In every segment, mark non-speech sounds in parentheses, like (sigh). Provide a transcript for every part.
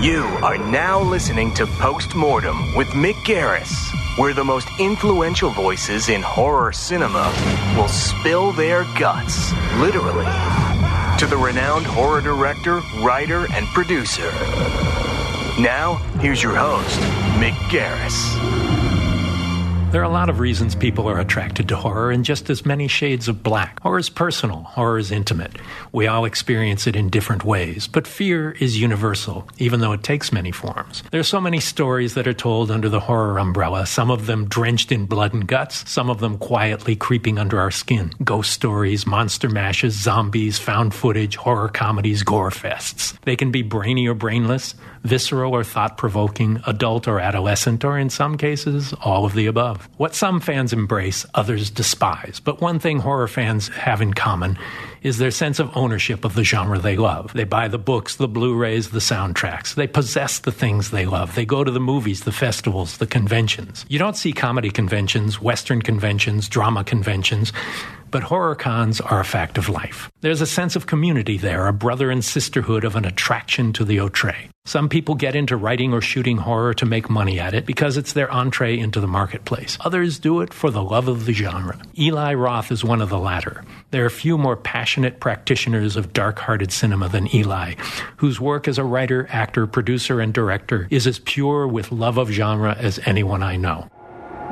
You are now listening to Postmortem with Mick Garris, where the most influential voices in horror cinema will spill their guts, literally, to the renowned horror director, writer, and producer. Now, here's your host, Mick Garris. There are a lot of reasons people are attracted to horror in just as many shades of black. Horror is personal, horror is intimate. We all experience it in different ways, but fear is universal, even though it takes many forms. There are so many stories that are told under the horror umbrella, some of them drenched in blood and guts, some of them quietly creeping under our skin. Ghost stories, monster mashes, zombies, found footage, horror comedies, gore fests. They can be brainy or brainless, visceral or thought provoking, adult or adolescent, or in some cases, all of the above. What some fans embrace, others despise. But one thing horror fans have in common is their sense of ownership of the genre they love. They buy the books, the Blu rays, the soundtracks. They possess the things they love. They go to the movies, the festivals, the conventions. You don't see comedy conventions, Western conventions, drama conventions but horror cons are a fact of life. There's a sense of community there, a brother and sisterhood of an attraction to the outre. Some people get into writing or shooting horror to make money at it because it's their entree into the marketplace. Others do it for the love of the genre. Eli Roth is one of the latter. There are few more passionate practitioners of dark hearted cinema than Eli, whose work as a writer, actor, producer, and director is as pure with love of genre as anyone I know.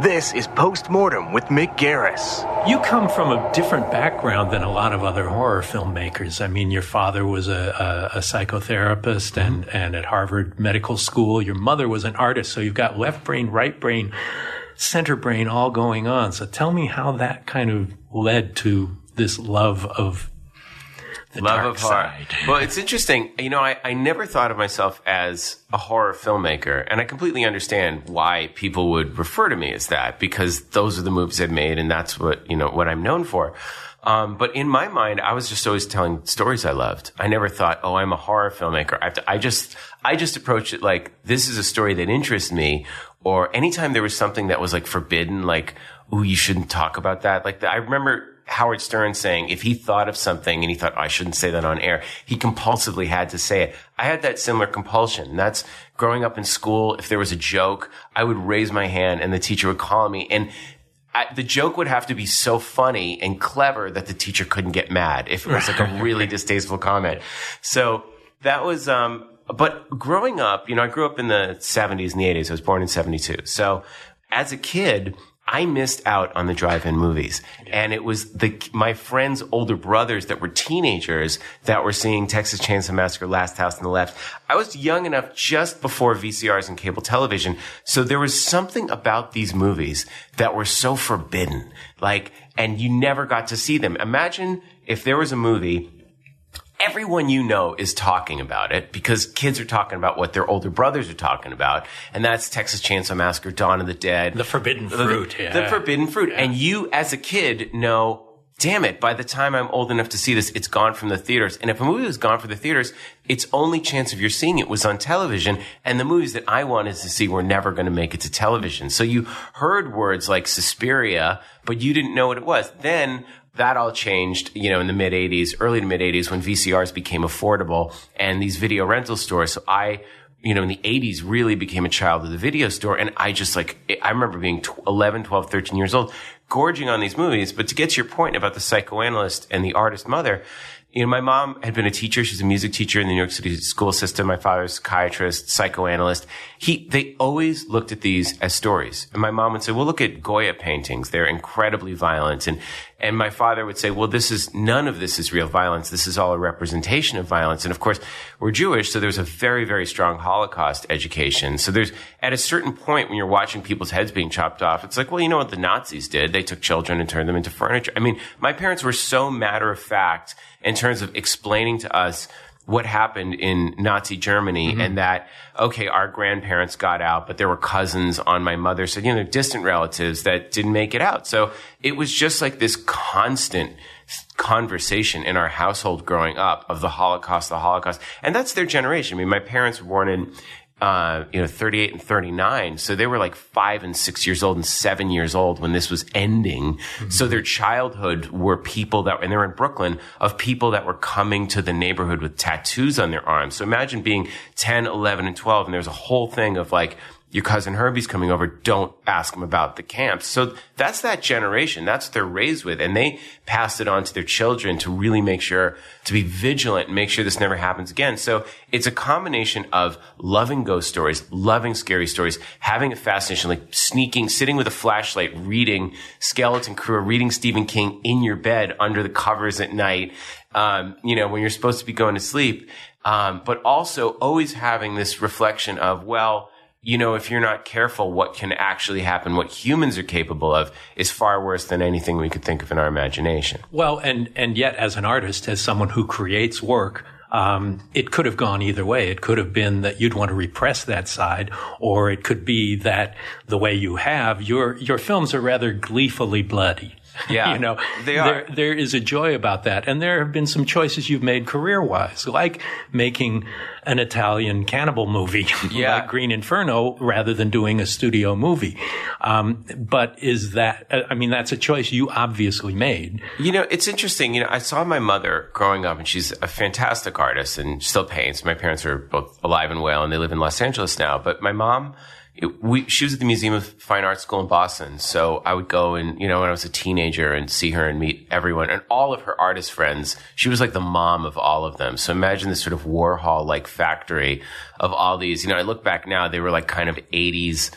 This is Postmortem with Mick Garris. You come from a different background than a lot of other horror filmmakers. I mean, your father was a, a, a psychotherapist and, mm-hmm. and at Harvard Medical School. Your mother was an artist. So you've got left brain, right brain, center brain all going on. So tell me how that kind of led to this love of the love of horror. (laughs) Well, it's interesting. You know, I, I never thought of myself as a horror filmmaker, and I completely understand why people would refer to me as that because those are the movies I've made, and that's what you know what I'm known for. Um, but in my mind, I was just always telling stories I loved. I never thought, oh, I'm a horror filmmaker. I, to, I just, I just approached it like this is a story that interests me. Or anytime there was something that was like forbidden, like, oh, you shouldn't talk about that. Like the, I remember Howard Stern saying if he thought of something and he thought, oh, I shouldn't say that on air, he compulsively had to say it. I had that similar compulsion. That's growing up in school. If there was a joke, I would raise my hand and the teacher would call me and I, the joke would have to be so funny and clever that the teacher couldn't get mad if it was like a (laughs) really distasteful comment. So that was, um, but growing up, you know, I grew up in the 70s and the 80s. I was born in 72. So as a kid, I missed out on the drive-in movies. And it was the, my friends' older brothers that were teenagers that were seeing Texas Chainsaw Massacre, Last House on the Left. I was young enough just before VCRs and cable television. So there was something about these movies that were so forbidden. Like, and you never got to see them. Imagine if there was a movie everyone you know is talking about it because kids are talking about what their older brothers are talking about. And that's Texas Chainsaw Massacre, Dawn of the Dead. The forbidden fruit. The, yeah. the forbidden fruit. Yeah. And you as a kid know, damn it, by the time I'm old enough to see this, it's gone from the theaters. And if a movie was gone from the theaters, its only chance of your seeing it was on television. And the movies that I wanted to see were never going to make it to television. So you heard words like Suspiria, but you didn't know what it was. Then that all changed, you know, in the mid 80s, early to mid 80s when VCRs became affordable and these video rental stores. So I, you know, in the 80s really became a child of the video store. And I just like, I remember being 11, 12, 13 years old, gorging on these movies. But to get to your point about the psychoanalyst and the artist mother, you know, my mom had been a teacher. She's a music teacher in the New York City school system. My father's psychiatrist, psychoanalyst. He, they always looked at these as stories. And my mom would say, well, look at Goya paintings. They're incredibly violent. And, and my father would say, well, this is, none of this is real violence. This is all a representation of violence. And of course, we're Jewish. So there's a very, very strong Holocaust education. So there's, at a certain point when you're watching people's heads being chopped off, it's like, well, you know what the Nazis did? They took children and turned them into furniture. I mean, my parents were so matter of fact in terms of explaining to us what happened in Nazi Germany mm-hmm. and that, okay, our grandparents got out, but there were cousins on my mother's side, you know, distant relatives that didn't make it out. So it was just like this constant conversation in our household growing up of the Holocaust, the Holocaust. And that's their generation. I mean, my parents were born in uh, you know, 38 and 39. So they were like five and six years old and seven years old when this was ending. Mm-hmm. So their childhood were people that, and they were in Brooklyn, of people that were coming to the neighborhood with tattoos on their arms. So imagine being 10, 11, and 12, and there's a whole thing of like, your cousin Herbie's coming over. Don't ask him about the camps. So that's that generation. That's what they're raised with. And they passed it on to their children to really make sure to be vigilant and make sure this never happens again. So it's a combination of loving ghost stories, loving scary stories, having a fascination, like sneaking, sitting with a flashlight, reading Skeleton Crew reading Stephen King in your bed under the covers at night. Um, you know, when you're supposed to be going to sleep. Um, but also always having this reflection of, well, you know, if you're not careful, what can actually happen, what humans are capable of, is far worse than anything we could think of in our imagination. Well, and and yet, as an artist, as someone who creates work, um, it could have gone either way. It could have been that you'd want to repress that side, or it could be that the way you have your your films are rather gleefully bloody. (laughs) Yeah, you know, they are. There, there is a joy about that, and there have been some choices you've made career-wise, like making an Italian cannibal movie, (laughs) yeah. like Green Inferno, rather than doing a studio movie. Um, but is that? I mean, that's a choice you obviously made. You know, it's interesting. You know, I saw my mother growing up, and she's a fantastic artist and still paints. My parents are both alive and well, and they live in Los Angeles now. But my mom it, we, she was at the Museum of Fine Art School in Boston. So I would go and, you know, when I was a teenager and see her and meet everyone and all of her artist friends. She was like the mom of all of them. So imagine this sort of Warhol like factory of all these, you know, I look back now, they were like kind of 80s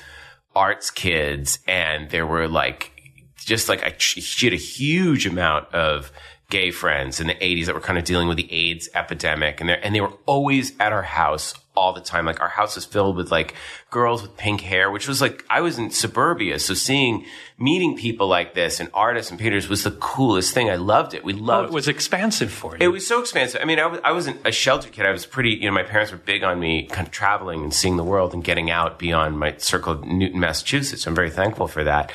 arts kids and there were like, just like a, she had a huge amount of gay friends in the 80s that were kind of dealing with the AIDS epidemic and and they were always at our house all the time. Like our house is filled with like girls with pink hair, which was like, I was in suburbia. So seeing, meeting people like this and artists and painters was the coolest thing. I loved it. We loved oh, it. was expansive for you. It was so expansive. I mean, I, was, I wasn't a shelter kid. I was pretty, you know, my parents were big on me kind of traveling and seeing the world and getting out beyond my circle of Newton, Massachusetts. I'm very thankful for that.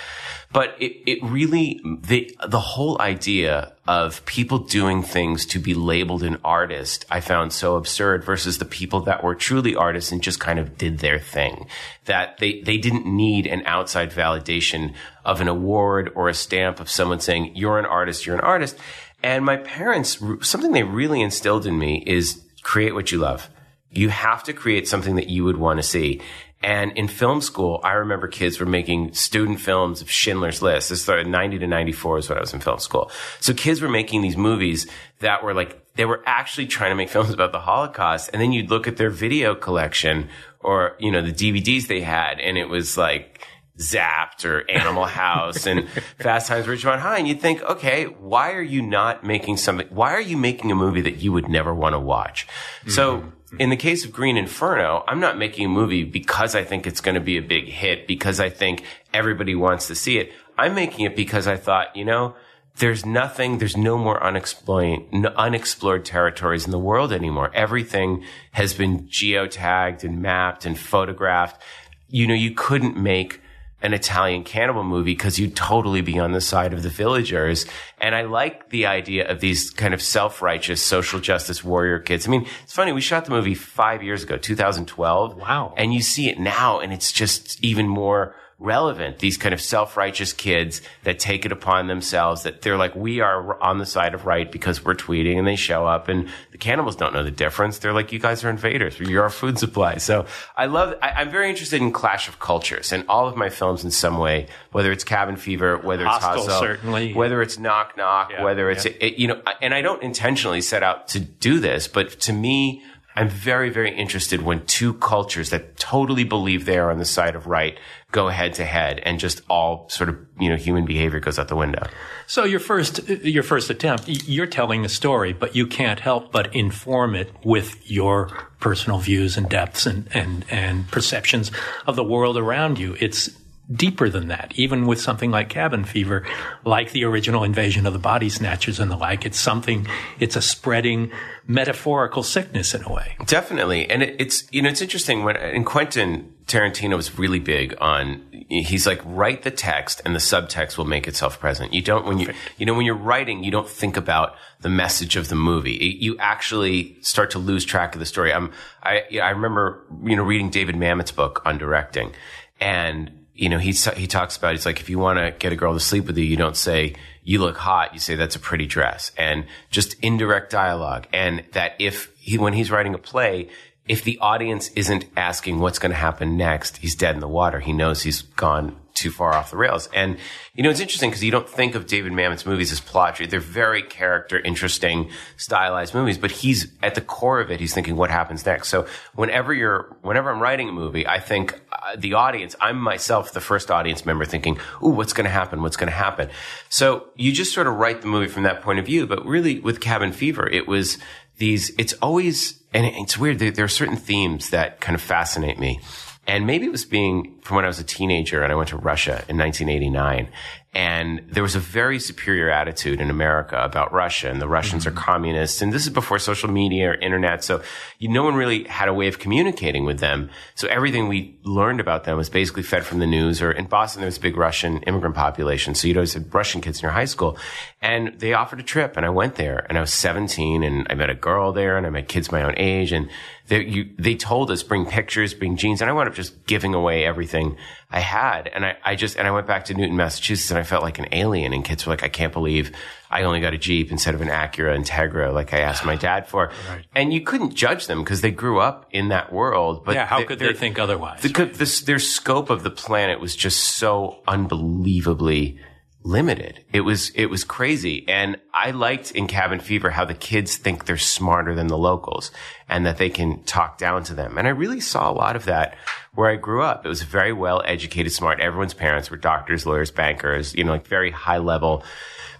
But it, it really, the, the whole idea of people doing things to be labeled an artist, I found so absurd versus the people that were truly artists and just kind of did their thing. That they, they didn't need an outside validation of an award or a stamp of someone saying, you're an artist, you're an artist. And my parents, something they really instilled in me is create what you love. You have to create something that you would want to see. And in film school, I remember kids were making student films of Schindler's List. This started 90 to 94 is when I was in film school. So kids were making these movies that were like, they were actually trying to make (laughs) films about the Holocaust. And then you'd look at their video collection or, you know, the DVDs they had and it was like, Zapped or Animal (laughs) House and Fast Times at Ridgemont High, and you'd think, okay, why are you not making something? Why are you making a movie that you would never want to watch? Mm-hmm. So Mm-hmm. in the case of Green Inferno, I'm not making a movie because I think it's going to be a big hit, because I think everybody wants to see it. I'm making it because I thought, you know, there's nothing, there's no more unexplored, unexplored territories in the world anymore. Everything has been geotagged and mapped and photographed. You know, you couldn't make an Italian cannibal movie because you'd totally be on the side of the villagers. And I like the idea of these kind of self-righteous social justice warrior kids. I mean, it's funny. We shot the movie five years ago, 2012. Wow. And you see it now and it's just even more relevant. These kind of self-righteous kids that take it upon themselves that they're like, we are on the side of right because we're tweeting and they show up and the cannibals don't know the difference. They're like, you guys are invaders. You're our food supply. So I love, I, am very interested in clash of cultures and all of my films in some way, whether it's Cabin Fever, whether it's Hostel, certainly. whether it's Knock Knock, yeah, whether it's, yeah. it, you know, and I don't intentionally set out to do this, but to me, I'm very, very interested when two cultures that totally believe they are on the side of right go head to head and just all sort of, you know, human behavior goes out the window. So your first, your first attempt, you're telling a story, but you can't help but inform it with your personal views and depths and, and, and perceptions of the world around you. It's, deeper than that. Even with something like Cabin Fever, like the original Invasion of the Body Snatchers and the like, it's something, it's a spreading metaphorical sickness in a way. Definitely. And it, it's, you know, it's interesting when, in Quentin Tarantino was really big on, he's like, write the text and the subtext will make itself present. You don't, when you, you know, when you're writing, you don't think about the message of the movie. You actually start to lose track of the story. I'm, I, I remember, you know, reading David Mamet's book on directing and, you know, he, he talks about, he's like, if you want to get a girl to sleep with you, you don't say, you look hot. You say, that's a pretty dress and just indirect dialogue. And that if he, when he's writing a play, if the audience isn't asking what's going to happen next, he's dead in the water. He knows he's gone too far off the rails. And, you know, it's interesting because you don't think of David Mamet's movies as plot. They're very character, interesting, stylized movies, but he's at the core of it. He's thinking what happens next. So whenever you're, whenever I'm writing a movie, I think uh, the audience, I'm myself the first audience member thinking, ooh, what's going to happen? What's going to happen? So you just sort of write the movie from that point of view. But really with Cabin Fever, it was these, it's always, and it's weird. There, there are certain themes that kind of fascinate me. And maybe it was being from when I was a teenager and I went to Russia in 1989. And there was a very superior attitude in America about Russia and the Russians mm-hmm. are communists. And this is before social media or internet. So you, no one really had a way of communicating with them. So everything we learned about them was basically fed from the news or in Boston, there was a big Russian immigrant population. So you'd always have Russian kids in your high school and they offered a trip and I went there and I was 17 and I met a girl there and I met kids my own age and they, you, they told us bring pictures, bring jeans, and I wound up just giving away everything I had. And I, I just, and I went back to Newton, Massachusetts, and I felt like an alien. And kids were like, I can't believe I only got a Jeep instead of an Acura Integra, like I asked my dad for. Right. And you couldn't judge them because they grew up in that world. But yeah, how could they think otherwise? The, right? the, their scope of the planet was just so unbelievably limited. It was, it was crazy. And I liked in Cabin Fever how the kids think they're smarter than the locals and that they can talk down to them. And I really saw a lot of that where I grew up. It was very well educated, smart. Everyone's parents were doctors, lawyers, bankers, you know, like very high level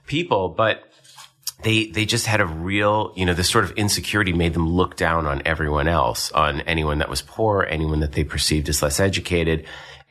people, but they, they just had a real, you know, this sort of insecurity made them look down on everyone else, on anyone that was poor, anyone that they perceived as less educated.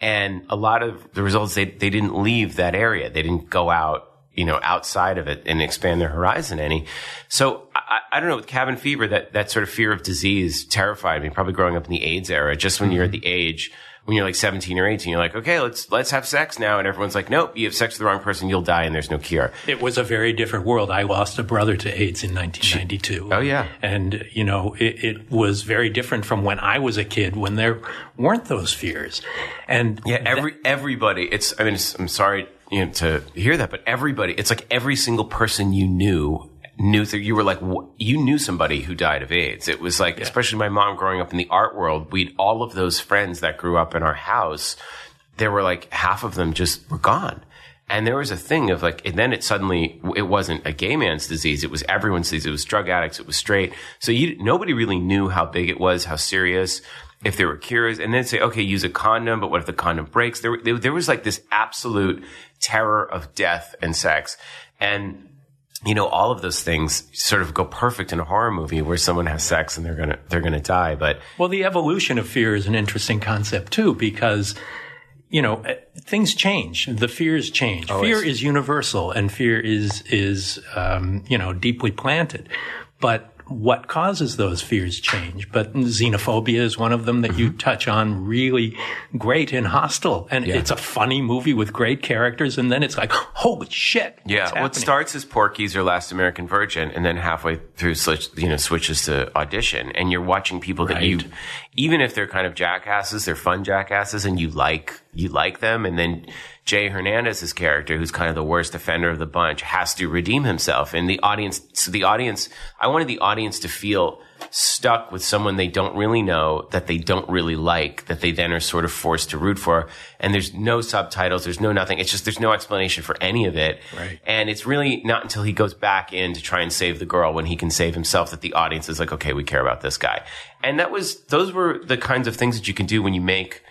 And a lot of the results, they, they didn't leave that area. They didn't go out, you know, outside of it and expand their horizon any. So I, I don't know, with cabin fever, that, that sort of fear of disease terrified me, probably growing up in the AIDS era, just when mm-hmm. you're at the age when you're like 17 or 18, you're like, okay, let's, let's have sex now. And everyone's like, nope, you have sex with the wrong person, you'll die and there's no cure. It was a very different world. I lost a brother to AIDS in 1992. Oh, yeah. And, you know, it, it was very different from when I was a kid when there weren't those fears. And yeah, every, that, everybody, it's, I mean, it's, I'm sorry, you know, to hear that, but everybody, it's like every single person you knew knew that you were like you knew somebody who died of AIDS. It was like, yeah. especially my mom growing up in the art world, we'd all of those friends that grew up in our house. There were like half of them just were gone. And there was a thing of like, and then it suddenly, it wasn't a gay man's disease. It was everyone's disease. It was drug addicts. It was straight. So you, nobody really knew how big it was, how serious, if there were cures. And then say, okay, use a condom, but what if the condom breaks? There, there, there was like this absolute terror of death and sex. And you know, all of those things sort of go perfect in a horror movie where someone has sex and they're gonna they're gonna die. But well, the evolution of fear is an interesting concept too because you know eh, things change, the fears change. Always. Fear is universal, and fear is is um, you know deeply planted, but what causes those fears change. But xenophobia is one of them that you mm-hmm. touch on really great in Hostel. And yeah. it's a funny movie with great characters. And then it's like, holy shit. Yeah. What starts as Porky's or Last American Virgin and then halfway through, you know, switches to audition. And you're watching people that right. you, even if they're kind of jackasses, they're fun jackasses and you like, you like them. And then Jay Hernandez's character, who's kind of the worst offender of the bunch, has to redeem himself. And the audience, so the audience, I wanted the audience to feel stuck with someone they don't really know, that they don't really like, that they then are sort of forced to root for. And there's no subtitles, there's no nothing. It's just, there's no explanation for any of it. Right. And it's really not until he goes back in to try and save the girl when he can save himself that the audience is like, okay, we care about this guy. And that was, those were the kinds of things that you can do when you make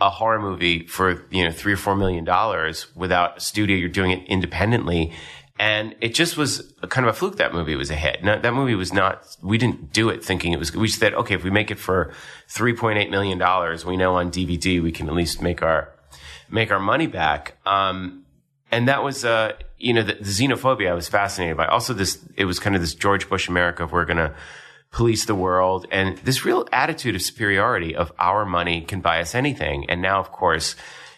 a horror movie for you know three or four million dollars without a studio. You're doing it independently, and it just was kind of a fluke. That movie was a hit. No, that movie was not. We didn't do it thinking it was. We said, okay, if we make it for three point eight million dollars, we know on DVD we can at least make our make our money back. Um, and that was, uh, you know, the, the xenophobia I was fascinated by. Also, this it was kind of this George Bush America of we're going to police the world, and this real attitude of superiority of our money can buy us anything. And now, of course,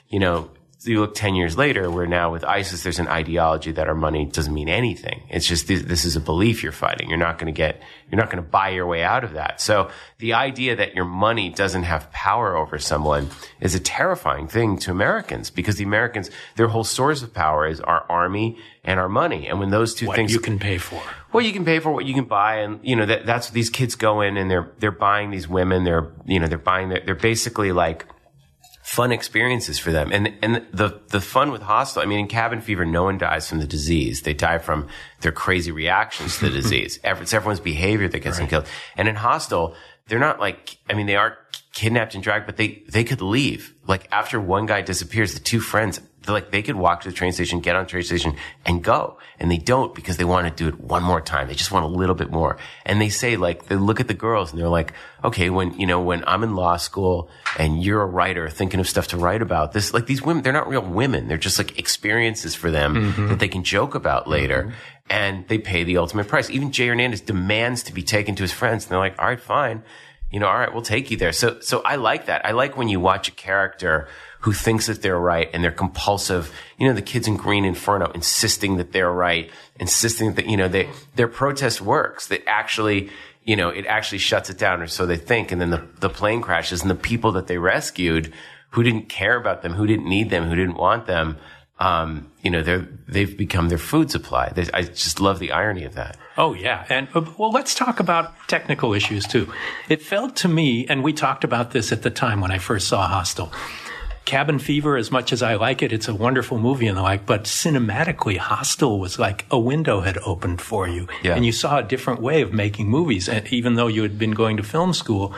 you know, you look 10 years later, where now with ISIS, there's an ideology that our money doesn't mean anything. It's just this, this is a belief you're fighting. You're not going to get, you're not going to buy your way out of that. So the idea that your money doesn't have power over someone is a terrifying thing to Americans because the Americans, their whole source of power is our army and our money. And when those two what things you can pay for. well, you can pay for what you can buy, and you know that that's what these kids go in and they're they're buying these women. They're you know they're buying they're, they're basically like fun experiences for them. And and the the fun with Hostel, I mean, in cabin fever, no one dies from the disease. They die from their crazy reactions to the (laughs) disease. It's everyone's behavior that gets them killed. And in Hostel, they're not like I mean, they are kidnapped and dragged, but they they could leave. Like after one guy disappears, the two friends they're like they could walk to the train station, get on the train station, and go. And they don't because they want to do it one more time. They just want a little bit more. And they say like they look at the girls and they're like, okay, when you know when I'm in law school and you're a writer thinking of stuff to write about, this like these women, they're not real women. They're just like experiences for them mm-hmm. that they can joke about later. Mm-hmm. And they pay the ultimate price. Even Jay Hernandez demands to be taken to his friends, and they're like, all right, fine you know, all right, we'll take you there. So, so I like that. I like when you watch a character who thinks that they're right and they're compulsive. You know, the kids in Green Inferno insisting that they're right, insisting that, you know, they, their protest works. That actually, you know, it actually shuts it down or so they think. And then the, the plane crashes and the people that they rescued who didn't care about them, who didn't need them, who didn't want them, um, you know, they're, they've become their food supply. They, I just love the irony of that. Oh, yeah. And uh, well, let's talk about technical issues too. It felt to me, and we talked about this at the time when I first saw Hostel. Cabin Fever, as much as I like it, it's a wonderful movie and the like, but cinematically, Hostel was like a window had opened for you. Yeah. And you saw a different way of making movies. And even though you had been going to film school,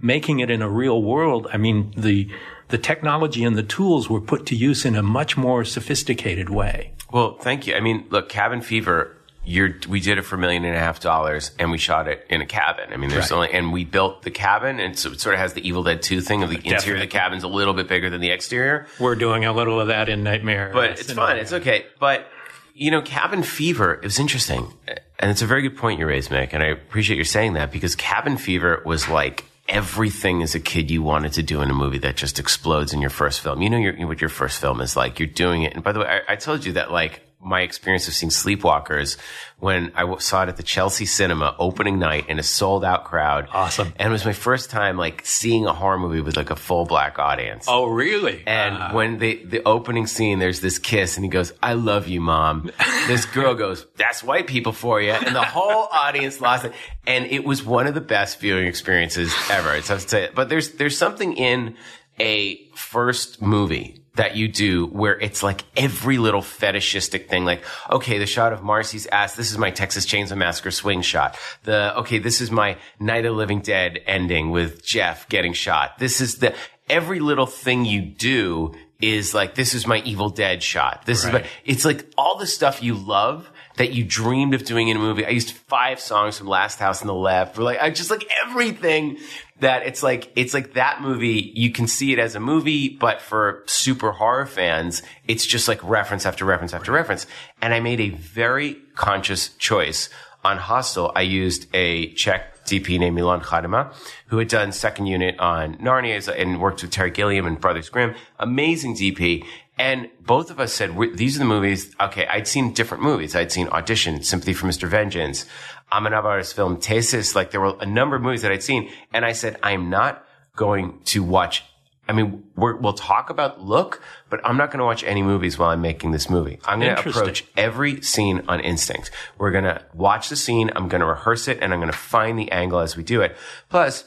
making it in a real world, I mean, the, the technology and the tools were put to use in a much more sophisticated way. Well, thank you. I mean, look, Cabin Fever, you're, we did it for a million and a half dollars and we shot it in a cabin. I mean, there's Right. only, and we built the cabin and so it sort of has the Evil Dead 2 thing of the interior of Definitely. the cabin's a little bit bigger than the exterior. We're doing a little of that in Nightmare. but it's fine. It's okay. But you know, cabin fever. It was interesting, and it's a very good point you raised, Mick. And I appreciate you saying that because cabin fever was like everything as a kid you wanted to do in a movie that just explodes in your first film. You know your, what your first film is like. You're doing it. And by the way, I, I told you that like my experience of seeing Sleepwalkers when I w- saw it at the Chelsea Cinema opening night in a sold out crowd. Awesome. And it was my first time like seeing a horror movie with like a full black audience. Oh, really? And Uh, when the the opening scene, there's this kiss, and he goes, "I love you, mom." (laughs) this girl goes, "That's white people for you," and the whole audience lost it. And it was one of the best viewing experiences ever. It's tough to say, but there's there's something in a first movie that you do where it's like every little fetishistic thing like okay the shot of marcy's ass this is my texas chainsaw massacre swing shot the okay this is my night of living dead ending with jeff getting shot this is the every little thing you do is like this is my evil dead shot this is Right. my it's like all the stuff you love that you dreamed of doing in a movie. I used five songs from Last House on the Left. Or like I just like everything that it's like it's like that movie. You can see it as a movie, but for super horror fans, it's just like reference after reference after reference. And I made a very conscious choice on Hostel. I used a Czech DP named Milan Chadima, who had done second unit on Narnia and worked with Terry Gilliam and Brothers Grimm. Amazing DP. And both of us said, these are the movies. Okay, I'd seen different movies. I'd seen Audition, Sympathy for Mr. Vengeance, Amenabar's film Tesis. Like there were a number of movies that I'd seen. And I said, I am not going to watch. I mean, we're, we'll talk about look, but I'm not going to watch any movies while I'm making this movie. I'm going to approach every scene on instinct. We're going to watch the scene. I'm going to rehearse it and I'm going to find the angle as we do it. Plus,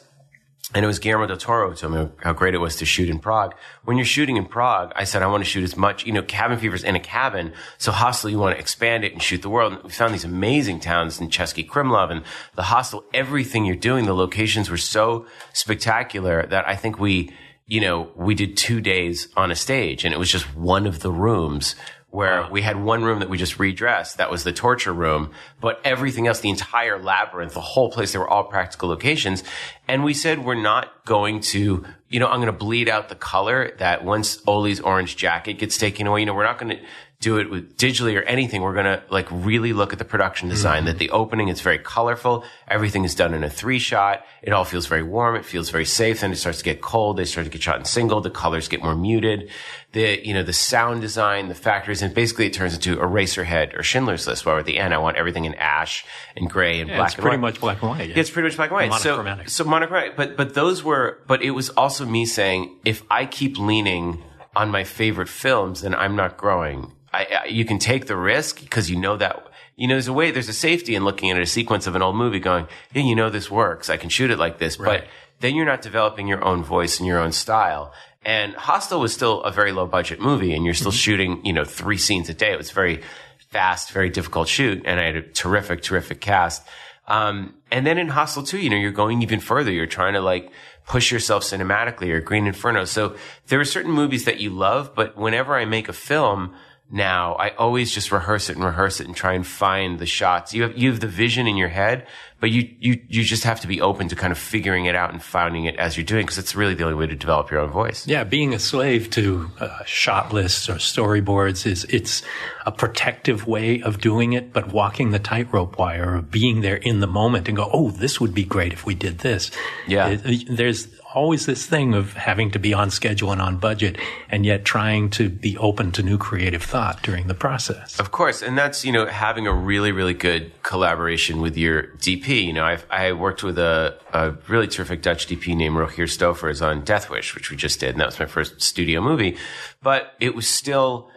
and it was Guillermo del Toro who told me how great it was to shoot in Prague. When you're shooting in Prague, I said, I want to shoot as much, you know, cabin fever's in a cabin. So hostel, you want to expand it and shoot the world. And we found these amazing towns in Český Krumlov and the hostel, everything you're doing, the locations were so spectacular that I think we, you know, we did two days on a stage and it was just one of the rooms where we had one room that we just redressed. That was the torture room, but everything else, the entire labyrinth, the whole place, they were all practical locations. And we said, we're not going to, you know, I'm going to bleed out the color that once Oli's orange jacket gets taken away, you know, we're not going to do it with digitally or anything. We're going to like really look at the production design Mm-hmm. that the opening is very colorful. Everything is done in a three shot. It all feels very warm. It feels very safe. Then it starts to get cold. They start to get shot in single. The colors get more muted. The, you know, the sound design, the factors, and basically it turns into Eraserhead or Schindler's List, where at the end I want everything in ash and gray and Yeah, black it's and pretty white. much black and white. yeah. It's pretty much black and white. So, Monochromatic. so monochromatic. But but those were. But it was also me saying, if I keep leaning on my favorite films, then I'm not growing. I, I you can take the risk because you know that. You know, there's a way, there's a safety in looking at a sequence of an old movie going, yeah, you know, this works. I can shoot it like this. Right. But then you're not developing your own voice and your own style. And Hostel was still a very low budget movie and you're still shooting, you know, three scenes a day. It was very fast, very difficult shoot. And I had a terrific, terrific cast. Um, and then in Hostel 2, you know, you're going even further. You're trying to like push yourself cinematically or Green Inferno. So there are certain movies that you love, but whenever I make a film, now I always just rehearse it and rehearse it and try and find the shots. You have you have the vision in your head, but you you you just have to be open to kind of figuring it out and finding it as you're doing because it's really the only way to develop your own voice. Yeah, being a slave to uh, shot lists or storyboards is it's a protective way of doing it, but walking the tightrope wire of being there in the moment and go, oh, this would be great if we did this. Yeah. It- there's always this thing of having to be on schedule and on budget, and yet trying to be open to new creative thought during the process. Of course, and that's you know having a really really good collaboration with your DP. You know, I've I worked with a, a really terrific Dutch DP named Rogier Stoffers on Death Wish, which we just did, and that was my first studio movie. But it was still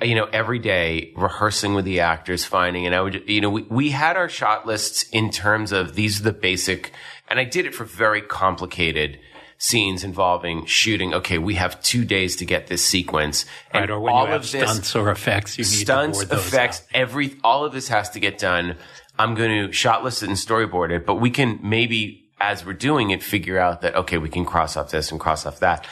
you know every day rehearsing with the actors, finding, and I would you know we we had our shot lists in terms of these are the basic, and I did it for very complicated scenes involving shooting. Okay, we have two days to get this sequence, and Right, or when all you have of this stunts or effects, you need stunts, those effects, out. every all of this has to get done. I'm going to shot list it and storyboard it, but we can maybe as we're doing it figure out that okay, we can cross off this and cross off that.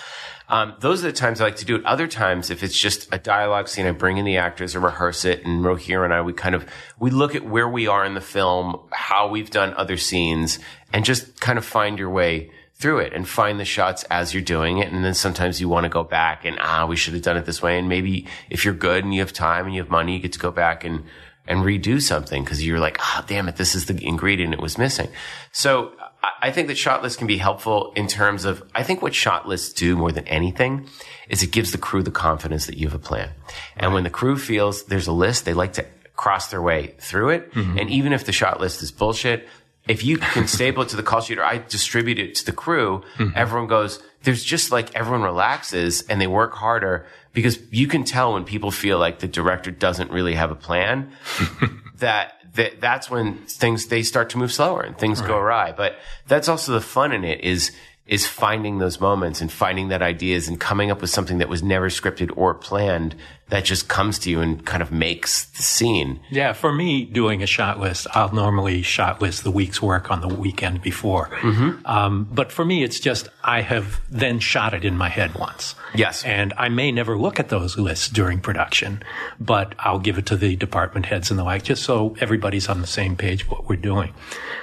Um, those are the times I like to do it. Other times, if it's just a dialogue scene, I bring in the actors or rehearse it, and Rogier and I, we kind of we look at where we are in the film, how we've done other scenes, and just kind of find your way through it and find the shots as you're doing it. And then sometimes you want to go back and, ah, we should have done it this way. And maybe if you're good and you have time and you have money, you get to go back and, and redo something because you're like, ah, damn it, this is the ingredient it was missing. So I- I think that shot lists can be helpful in terms of, I think what shot lists do more than anything is it gives the crew the confidence that you have a plan. And when the crew feels there's a list, they like to cross their way through it. And even if the shot list is bullshit, if you can staple it to the call sheet or I distribute it to the crew, mm-hmm. everyone goes, there's just like everyone relaxes and they work harder because you can tell when people feel like the director doesn't really have a plan (laughs) that, that that's when things, they start to move slower and things go awry. But that's also the fun in it is, is finding those moments and finding that ideas and coming up with something that was never scripted or planned that just comes to you and kind of makes the scene. Yeah, for me, doing a shot list, I'll normally shot list the week's work on the weekend before. Mm-hmm. Um, but for me, it's just I have then shot it in my head once. Yes. And I may never look at those lists during production, but I'll give it to the department heads and the like, just so everybody's on the same page what we're doing.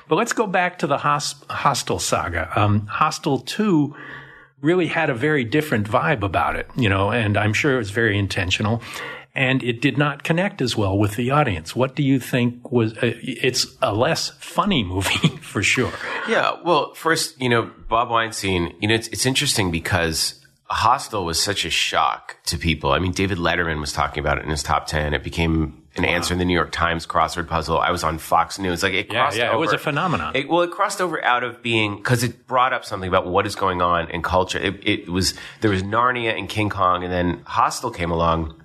But let's go back to the hos- Hostel saga. Um, Hostel 2 really had a very different vibe about it, you know, and I'm sure it was very intentional. And it did not connect as well with the audience. What do you think was? Uh, it's a less funny (laughs) movie for sure. Yeah, well, first, you know, Bob Weinstein, you know, it's, it's interesting because Hostel was such a shock to people. I mean, David Letterman was talking about it in his top 10. It became an answer in the New York Times crossword puzzle. I was on Fox News. Like, it Yeah, crossed yeah, it over. was a phenomenon. It, well, it crossed over out of being because it brought up something about what is going on in culture. It, it was there was Narnia and King Kong, and then Hostel came along,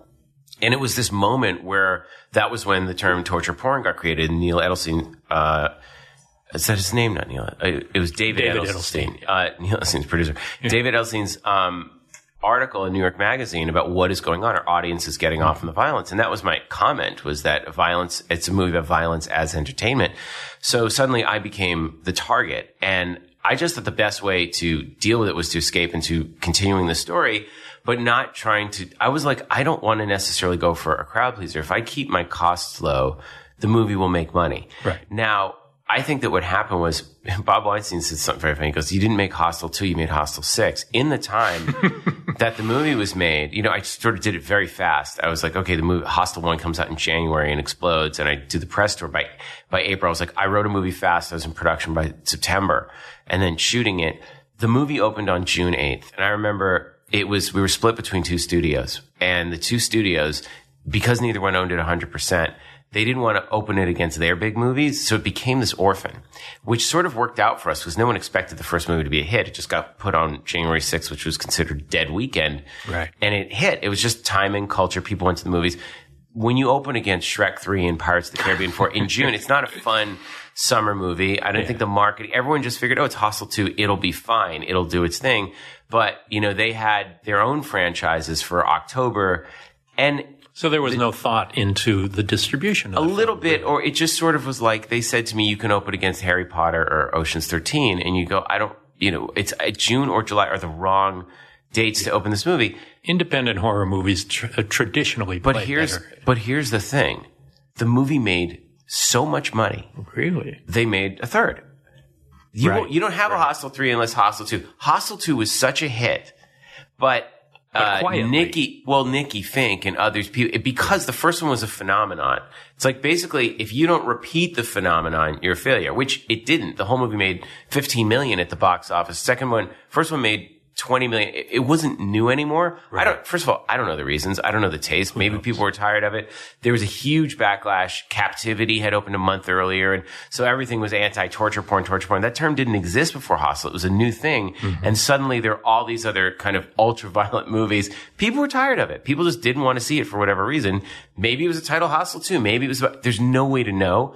and it was this moment where that was when the term torture porn got created. And Neil Edelstein. Uh, is that his name? Not Neil. Uh, It was David, David Edelstein. Uh, Neil Edelstein's producer. David Edelstein's um, article in New York Magazine about what is going on. Our audience is getting off on the violence, and that was my comment. Was that violence? It's a movie about violence as entertainment. So suddenly, I became the target, and I just thought the best way to deal with it was to escape into continuing the story, but not trying to. I was like, I don't want to necessarily go for a crowd pleaser. If I keep my costs low, the movie will make money. Right. Now, I think that what happened was (laughs) Bob Weinstein said something very funny. He goes, "You didn't make Hostel two, you made Hostel six. In the time (laughs) that the movie was made, you know, I sort of did it very fast. I was like, okay, the movie Hostel one comes out in January and explodes, and I do the press tour by by April. I was like, I wrote a movie fast. I was in production by September, and then shooting it. The movie opened on June eighth, and I remember it was we were split between two studios, and the two studios because neither one owned it 100 percent they didn't want to open it against their big movies, so it became this orphan, which sort of worked out for us because no one expected the first movie to be a hit. It just got put on January 6th, which was considered dead weekend. Right. And it hit. It was just timing, culture. People went to the movies. When you open against Shrek 3 and Pirates of the Caribbean 4 in June, it's not a fun summer movie. I don't think the market, everyone just figured, oh, it's Hostel 2. It'll be fine. It'll do its thing. But, you know, they had their own franchises for October. And So there was no thought into the distribution. Of a the little film. bit, or it just sort of was like they said to me, "You can open against Harry Potter or Ocean's 13," and you go, "I don't, you know, it's uh, June or July are the wrong dates to open this movie." Independent horror movies tr- uh, traditionally But play here's, better. but here's the thing: the movie made so much money, Really? they made a third. You Right. you don't have a Hostel three unless Hostel two. Hostel two was such a hit, but. Uh. Nikki, well, Nikki Finke and others, people, because the first one was a phenomenon. It's like basically, if you don't repeat the phenomenon, you're a failure, which it didn't. The whole movie made 15 million at the box office. Second one, first one made 20 million. It, it wasn't new anymore. I don't, first of all, I don't know the reasons. I don't know the taste. Maybe people were tired of it. There was a huge backlash. Captivity had opened a month earlier. And so everything was anti-torture porn, torture porn. That term didn't exist before Hostel. It was a new thing. Mm-hmm. And suddenly there are all these other kind of ultra violent (laughs) movies. People were tired of it. People just didn't want to see it for whatever reason. Maybe it was a title Hostel too. Maybe it was about, there's no way to know.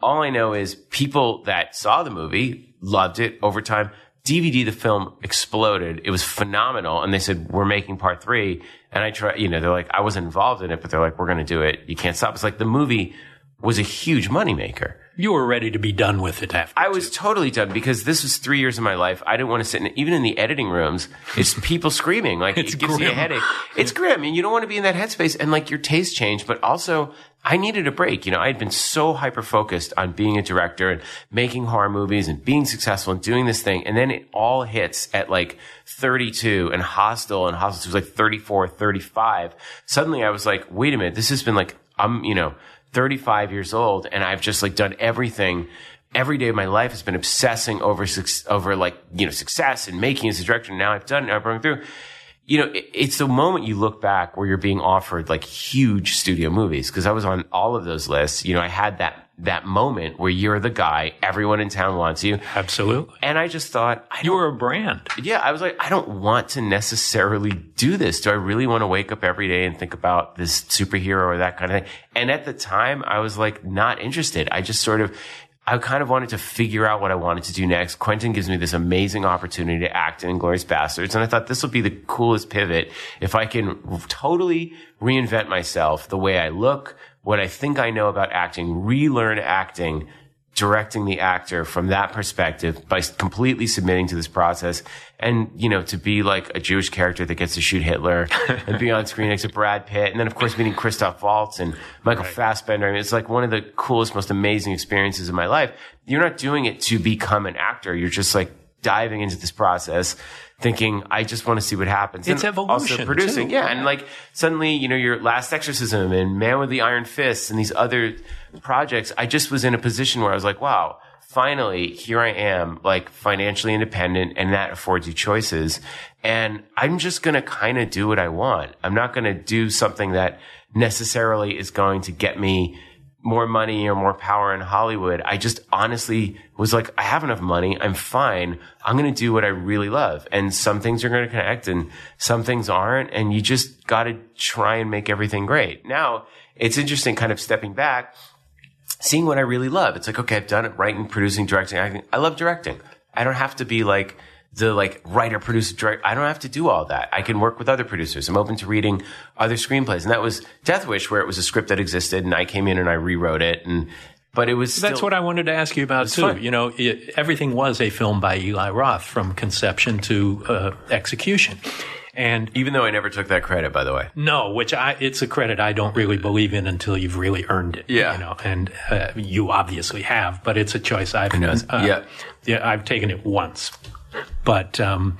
All I know is people that saw the movie loved it over time. DVD, the film exploded. It was phenomenal. And they said, we're making part three. And I try, you know, they're like, I wasn't involved in it, but they're like, we're going to do it. You can't stop. It's like the movie was a huge moneymaker. You were ready to be done with it after. I was totally done because this was three years of my life. I didn't want to sit in, even in the editing rooms, it's people screaming. Like It's it gives you a headache. It's grim and you don't want to be in that headspace and like your taste changed, but also I needed a break. You know, I had been so hyper focused on being a director and making horror movies and being successful and doing this thing. And then it all hits at like 32 and Hostel and Hostel was like 34, 35. Suddenly I was like, wait a minute, this has been like, I'm, you know, 35 years old and I've just like done everything. Every day of my life has been obsessing over, over like, you know, success and making as a director. Now I've done it. I'm going through. You know, it, it's the moment you look back where you're being offered like huge studio movies. Cause I was on all of those lists. You know, I had that, that moment where you're the guy everyone in town wants you. Absolutely. And I just thought, I You were a brand. yeah, I was like, I don't want to necessarily do this. Do I really want to wake up every day and think about this superhero or that kind of thing? And at the time, I was like, not interested. I just sort of, I kind of wanted to figure out what I wanted to do next. Quentin gives me this amazing opportunity to act in Glorious Bastards. And I thought this will be the coolest pivot if I can totally reinvent myself, the way I look, what I think I know about acting, relearn acting, directing the actor from that perspective by completely submitting to this process. And you know to be like a jewish character that gets to shoot hitler (laughs) and be on screen next to brad pitt and then of course meeting christoph waltz and michael fassbender. I mean, it's like one of the coolest most amazing experiences of my life. You're not doing it to become an actor. You're just like diving into this process thinking i just want to see what happens It's And evolution, also producing too. yeah and like suddenly you know your last exorcism and man with the iron fists and these other projects i just was in a position where i was like wow finally here i am like financially independent and that affords you choices and i'm just going to kind of do what i want i'm not going to do something that necessarily is going to get me more money or more power in Hollywood. I just honestly was like, I have enough money. I'm fine. I'm going to do what I really love. And some things are going to connect and some things aren't. And you just got to try and make everything great. Now it's interesting kind of stepping back, seeing what I really love. It's like, okay, I've done it writing, producing, directing, acting. I love directing. I don't have to be like, the like writer, producer, director. I don't have to do all that. I can work with other producers. I'm open to reading other screenplays. And that was Death Wish, where it was a script that existed and I came in and I rewrote it. And but it was still, That's what I wanted to ask you about too. fun. You know, it, everything was a film by Eli Roth from conception to uh, execution. And even though I never took that credit, by the way. no, which I, it's a credit I don't really believe in until you've really earned it. Yeah. You know, and uh, you obviously have, but it's a choice I've, uh, Yeah. yeah, I've taken it once. But, um,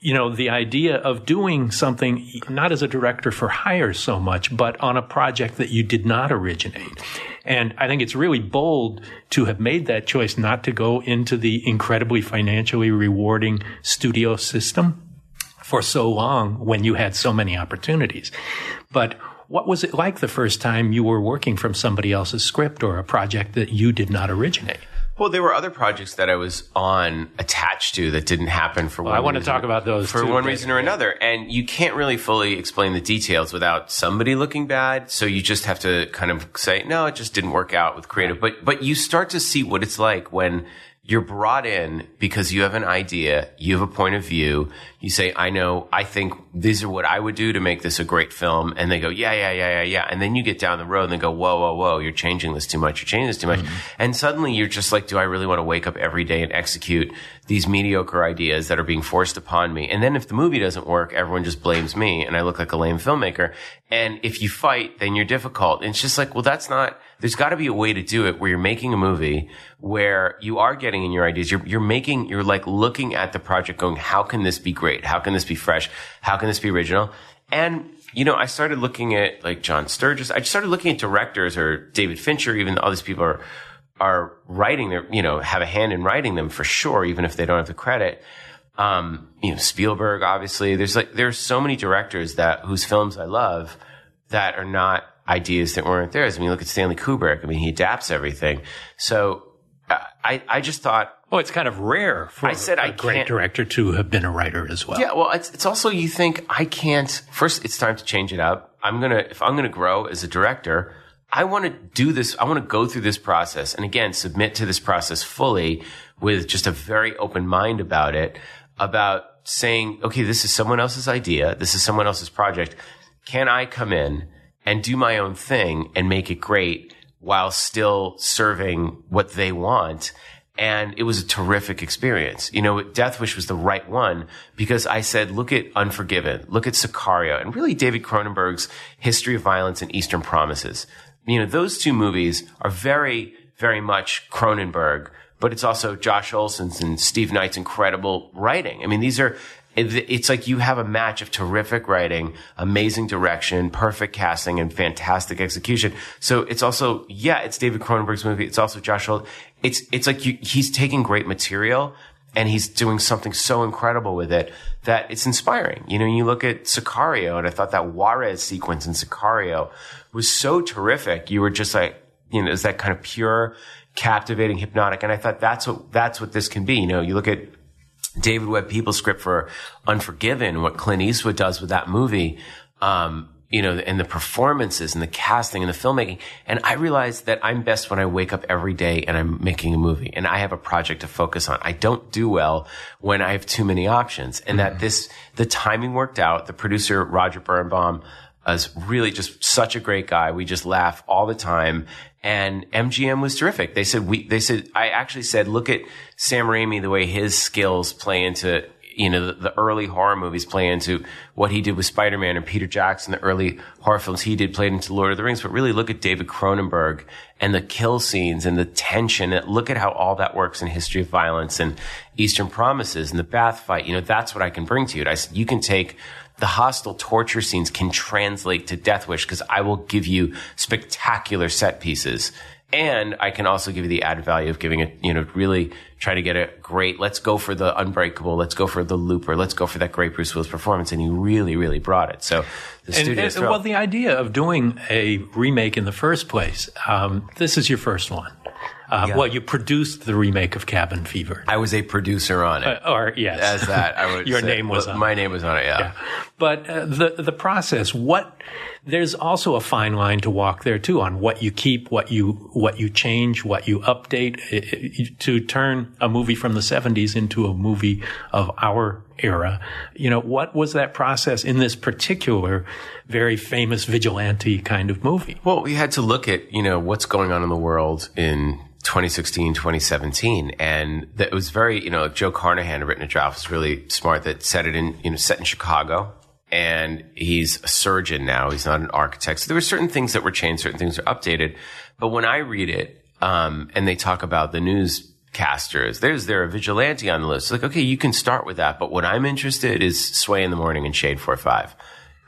you know, the idea of doing something not as a director for hire so much, but on a project that you did not originate. And I think it's really bold to have made that choice not to go into the incredibly financially rewarding studio system for so long when you had so many opportunities. But what was it like the first time you were working from somebody else's script or a project that you did not originate? Well, there were other projects that I was on attached to that didn't happen for one I want to talk about those for too, one reason or another. And you can't really fully explain the details without somebody looking bad. So you just have to kind of say, no, it just didn't work out with creative. But, but you start to see what it's like when you're brought in because you have an idea, you have a point of view. You say, I know, I think these are what I would do to make this a great film. And they go, yeah, yeah, yeah, yeah, yeah. And then you get down the road and they go, whoa, whoa, whoa, you're changing this too much. You're changing this too much. Mm-hmm. And suddenly you're just like, do I really want to wake up every day and execute these mediocre ideas that are being forced upon me? And then if the movie doesn't work, everyone just blames me and I look like a lame filmmaker. And if you fight, then you're difficult. And it's just like, well, that's not, there's got to be a way to do it where you're making a movie where you are getting in your ideas. You're, you're making, you're like looking at the project going, how can this be great? How can this be fresh? How can this be original? And, you know, I started looking at like John Sturges. I started looking at directors or David Fincher, even all these people are, are writing their, you know, have a hand in writing them for sure, even if they don't have the credit. Um, you know, Spielberg, obviously. There's like, there's so many directors that, whose films I love that are not ideas that weren't theirs. I mean, look at Stanley Kubrick. I mean, he adapts everything. So uh, I, I just thought, Oh, it's kind of rare for I said a I great director to have been a writer as well. yeah, well, it's, it's also, you think I can't, first, it's time to change it up. I'm to, if I'm to grow as a director, I want to do this. I want to go through this process and again, submit to this process fully with just a very open mind about it, about saying, okay, this is someone else's idea. This is someone else's project. Can I come in and do my own thing and make it great while still serving what they want? And it was a terrific experience. You know, Death Wish was the right one because I said, look at Unforgiven, look at Sicario, and really David Cronenberg's History of Violence and Eastern Promises. You know, those two movies are very, very much Cronenberg, but it's also Josh Olson's and Steve Knight's incredible writing. I mean, these are, it's like you have a match of terrific writing, amazing direction, perfect casting, and fantastic execution. So it's also, yeah, it's David Cronenberg's movie. It's also Josh Olson. It's, it's like you, he's taking great material and he's doing something so incredible with it that it's inspiring. You know, you look at Sicario and I thought that Juarez sequence in Sicario was so terrific. You were just like, you know, is that kind of pure, captivating, hypnotic. And I thought that's what, that's what this can be. You know, you look at David Webb Peoples' script for Unforgiven, what Clint Eastwood does with that movie, um, you know, and the performances and the casting and the filmmaking. And I realized that I'm best when I wake up every day and I'm making a movie and I have a project to focus on. I don't do well when I have too many options and that mm-hmm. this, the timing worked out. The producer, Roger Birnbaum, is really just such a great guy. We just laugh all the time. And MGM was terrific. They said, we, they said, I actually said, look at Sam Raimi, the way his skills play into, you know, the, the early horror movies play into what he did with Spider-Man and Peter Jackson, the early horror films he did played into Lord of the Rings. But really look at David Cronenberg and the kill scenes and the tension. And look at how all that works in History of Violence and Eastern Promises and the bath fight. You know, that's what I can bring to you. I said, you can take the Hostel torture scenes can translate to Death Wish because I will give you spectacular set pieces. And I can also give you the added value of giving it, you know, really try to get a great, let's go for the unbreakable, let's go for the looper, let's go for that great Bruce Willis performance. And he really, really brought it. So the And, studio and- well, the idea of doing a remake in the first place, um, this is your first one. Uh, Yeah. Well, you produced the remake of Cabin Fever. I was a producer on it. Uh, or yes, As that, I would. (laughs) Your say- name was well, my name was on it. Yeah. Yeah. But uh, the the process, what there's also a fine line to walk there too on what you keep, what you what you change, what you update I- I- to turn a movie from the 70s into a movie of our era. You know, what was that process in this particular very famous vigilante kind of movie? Well, we had to look at, you know, what's going on in the world in 2016, 2017. And that it was very, you know, Joe Carnahan had written a draft, was really smart that set it in, you know, set in Chicago. And he's a surgeon now. He's not an architect. So there were certain things that were changed, certain things were updated. But when I read it, um, and they talk about the newscasters, there's there a vigilante on the list. Like, okay, you can start with that. But what I'm interested is Sway in the Morning and Shade 45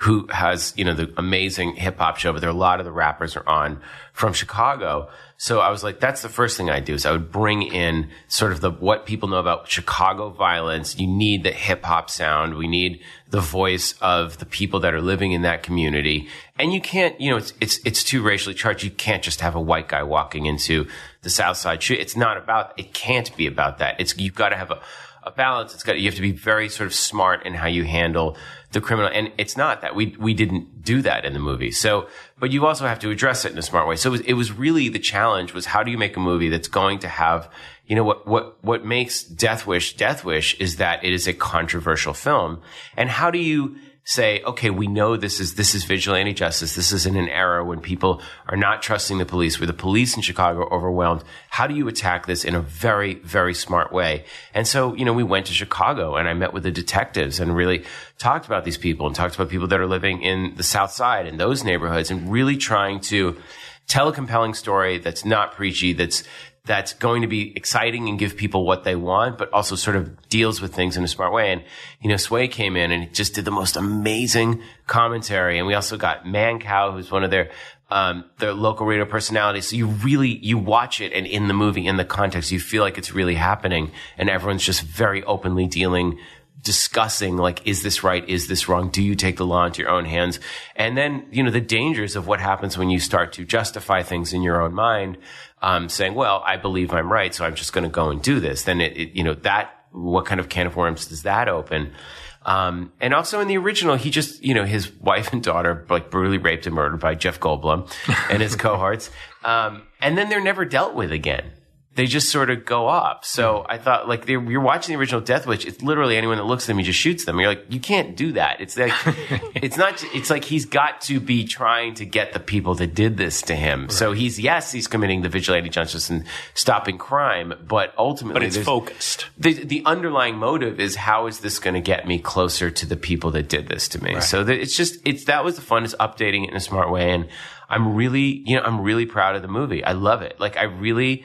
who has, you know, the amazing hip hop show, but there are a lot of the rappers are on from Chicago. So I was like, that's the first thing I do is I would bring in sort of the, what people know about Chicago violence. You need the hip hop sound. We need the voice of the people that are living in that community. And you can't, you know, it's, it's, it's too racially charged. You can't just have a white guy walking into the South Side. It's not about, it can't be about that. It's, you've got to have a, a balance. It's got you have to be very sort of smart in how you handle the criminal, and it's not that we we didn't do that in the movie. So, but you also have to address it in a smart way. So it was, it was really the challenge was how do you make a movie that's going to have you know what what what makes Death Wish Death Wish is that it is a controversial film, and how do you say, okay, we know this is this is vigilante justice. This is in an era when people are not trusting the police, where the police in Chicago are overwhelmed. How do you attack this in a very, very smart way? And so, you know, we went to Chicago and I met with the detectives and really talked about these people and talked about people that are living in the South Side and those neighborhoods and really trying to tell a compelling story that's not preachy, that's that's going to be exciting and give people what they want, but also sort of deals with things in a smart way. And, you know, Sway came in and just did the most amazing commentary. And we also got Mancow, who's one of their, um, their local radio personalities. So you really, you watch it and in the movie, in the context, you feel like it's really happening and everyone's just very openly dealing discussing like is this right is this wrong do you take the law into your own hands and then you know the dangers of what happens when you start to justify things in your own mind um, saying well i believe i'm right so i'm just going to go and do this then it, it you know that what kind of can of worms does that open um, and also in the original, he just, you know, his (laughs) wife and daughter like brutally raped and murdered by Jeff Goldblum and his (laughs) cohorts. Um, and then they're never dealt with again. They just sort of go off. So mm-hmm. I thought, like, you're watching the original Death Wish. It's literally anyone that looks at them, he just shoots them. You're like, you can't do that. It's like, (laughs) it's not. It's like he's got to be trying to get the people that did this to him. So he's yes, he's committing the vigilante justice and stopping crime, but ultimately, But it's focused. the the underlying motive is how is this going to get me closer to the people that did this to me? So that it's just it's that was the fun is updating it in a smart way, and I'm really you know I'm really proud of the movie. I love it. Like I really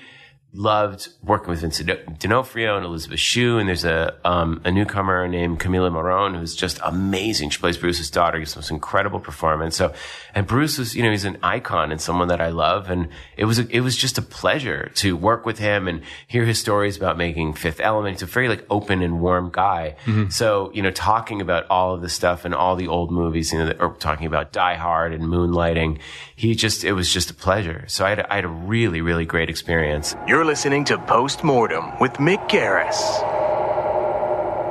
loved working with Vincent D'Onofrio and Elizabeth Shue, and there's a um, a newcomer named Camila Morrone who's just amazing. She plays Bruce's daughter, gives this incredible performance. So, and Bruce is you know he's an icon and someone that I love, and it was a, it was just a pleasure to work with him and hear his stories about making Fifth Element. He's a very like open and warm guy. So you know talking about all of the stuff and all the old movies, you know, that, or talking about Die Hard and Moonlighting, he just it was just a pleasure. So I had a, I had a really really great experience. You're listening to Postmortem with Mick Garris.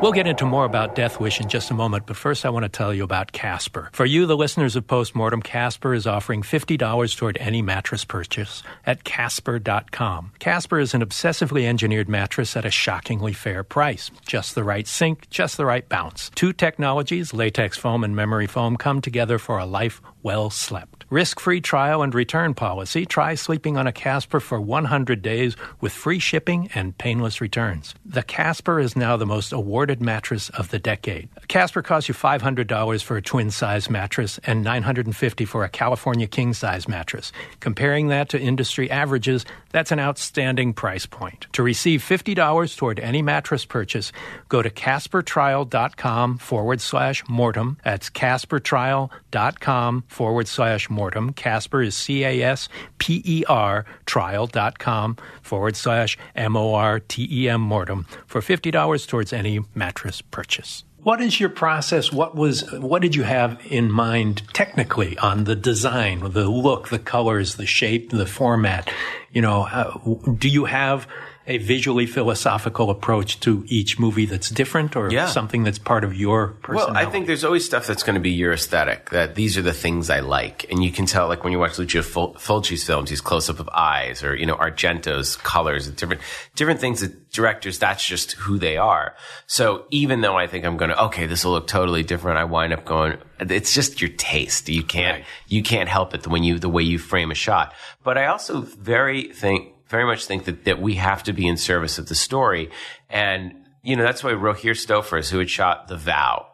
We'll get into more about Death Wish in just a moment, but first I want to tell you about Casper. For you, the listeners of Postmortem, Casper is offering $50 toward any mattress purchase at Casper.com. Casper is an obsessively engineered mattress at a shockingly fair price. Just the right sink, just the right bounce. Two technologies, latex foam and memory foam, come together for a life well slept. Risk free trial and return policy. Try sleeping on a Casper for 100 days with free shipping and painless returns. The Casper is now the most awarded mattress of the decade. Casper costs you $500 for a twin size mattress and $950 for a California king size mattress. Comparing that to industry averages, that's an outstanding price point. To receive $50 toward any mattress purchase, go to CasperTrial.com forward slash mortem. That's CasperTrial.com forward slash mortem. Casper is C A S P E R trial.com forward slash M O R T E M mortem for $50 towards any mattress purchase. What is your process? What was what did you have in mind technically on the design, the look, the colors, the shape, the format? You know, uh, do you have a visually philosophical approach to each movie that's different or Yeah. something that's part of your personality? Well, I think there's always stuff that's going to be your aesthetic. That these are the things I like, and you can tell, like when you watch Lucio Ful- Fulci's films, he's close up of eyes, or you know Argento's colors, and different different things that directors. That's just who they are. So even though I think I'm going to, okay, this will look totally different, I wind up going. It's just your taste. You can't you can't help it when you the way you frame a shot. But I also very think very much think that that we have to be in service of the story, and you know that's why Rogier Stoffers, who had shot The Vow,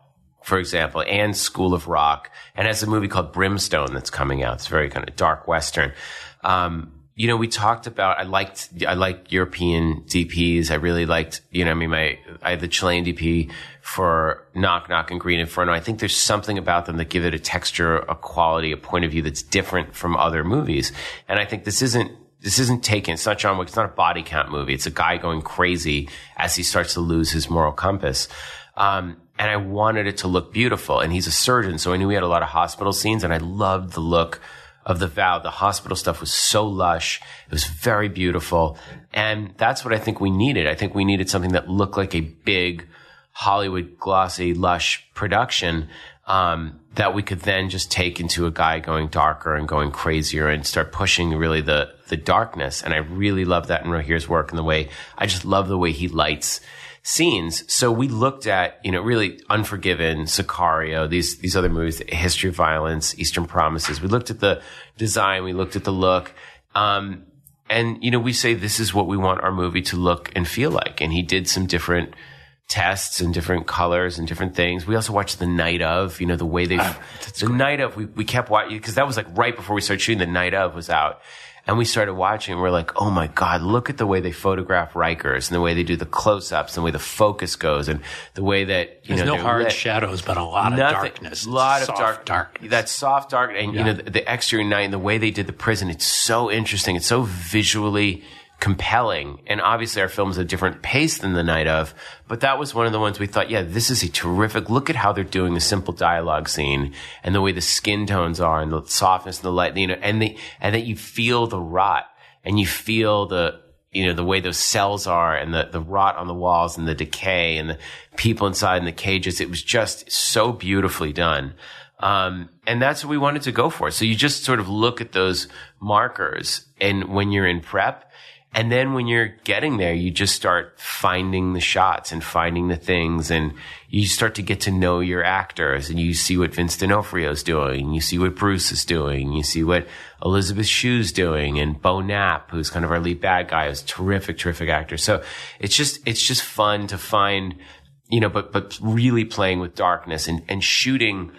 for example, and School of Rock, and has a movie called Brimstone that's coming out. It's very kind of dark western. Um, you know, we talked about. I liked. I liked European DPs. I really liked. You know, I mean, my I had the Chilean DP for Knock Knock and Green Inferno. I think there's something about them that give it a texture, a quality, a point of view that's different from other movies. And I think this isn't this isn't taken. It's not John Wick. It's not a body count movie. It's a guy going crazy as he starts to lose his moral compass. Um, and I wanted it to look beautiful. And he's a surgeon, so I knew he had a lot of hospital scenes, and I loved the look of the vow. The hospital stuff was so lush. It was very beautiful. And that's what I think we needed. I think we needed something that looked like a big Hollywood glossy, lush production um, that we could then just take into a guy going darker and going crazier and start pushing really the the darkness. And I really love that in Rogier's work and the way I just love the way he lights scenes. So we looked at, you know, really Unforgiven, Sicario, these, these other movies, History of Violence, Eastern Promises. We looked at the design, we looked at the look. Um, and, you know, we say this is what we want our movie to look and feel like. And he did some different tests and different colors and different things. We also watched the night of, you know, the way they, ah, the night of, we, we kept watching, because that was like right before we started shooting, the night of was out. And we started watching, and we're like, oh my God, look at the way they photograph Rikers and the way they do the close ups and the way the focus goes and the way that, you There's know, no hard lit. shadows, but a lot of darkness. A lot Soft of dark, darkness. That soft dark, and you know the, the exterior night and the way they did the prison. It's so interesting. It's so visually compelling, and obviously our film's a different pace than the night of. But that was one of the ones we thought, yeah, this is a terrific. Look at how they're doing the simple dialogue scene and the way the skin tones are and the softness and the light, you know, and the and that you feel the rot and you feel the you know, the way those cells are and the, the rot on the walls and the decay and the people inside in the cages. It was just so beautifully done. Um, and that's what we wanted to go for. So you just sort of look at those markers and when you're in prep and then when you're getting there, you just start finding the shots and finding the things and you start to get to know your actors and you see what Vince D'Onofrio's doing. You see what Bruce is doing. You see what Elizabeth Shue's doing and Beau Knapp, who's kind of our lead bad guy, is terrific, terrific actor. So it's just, it's just fun to find, you know, but, but really playing with darkness and, and shooting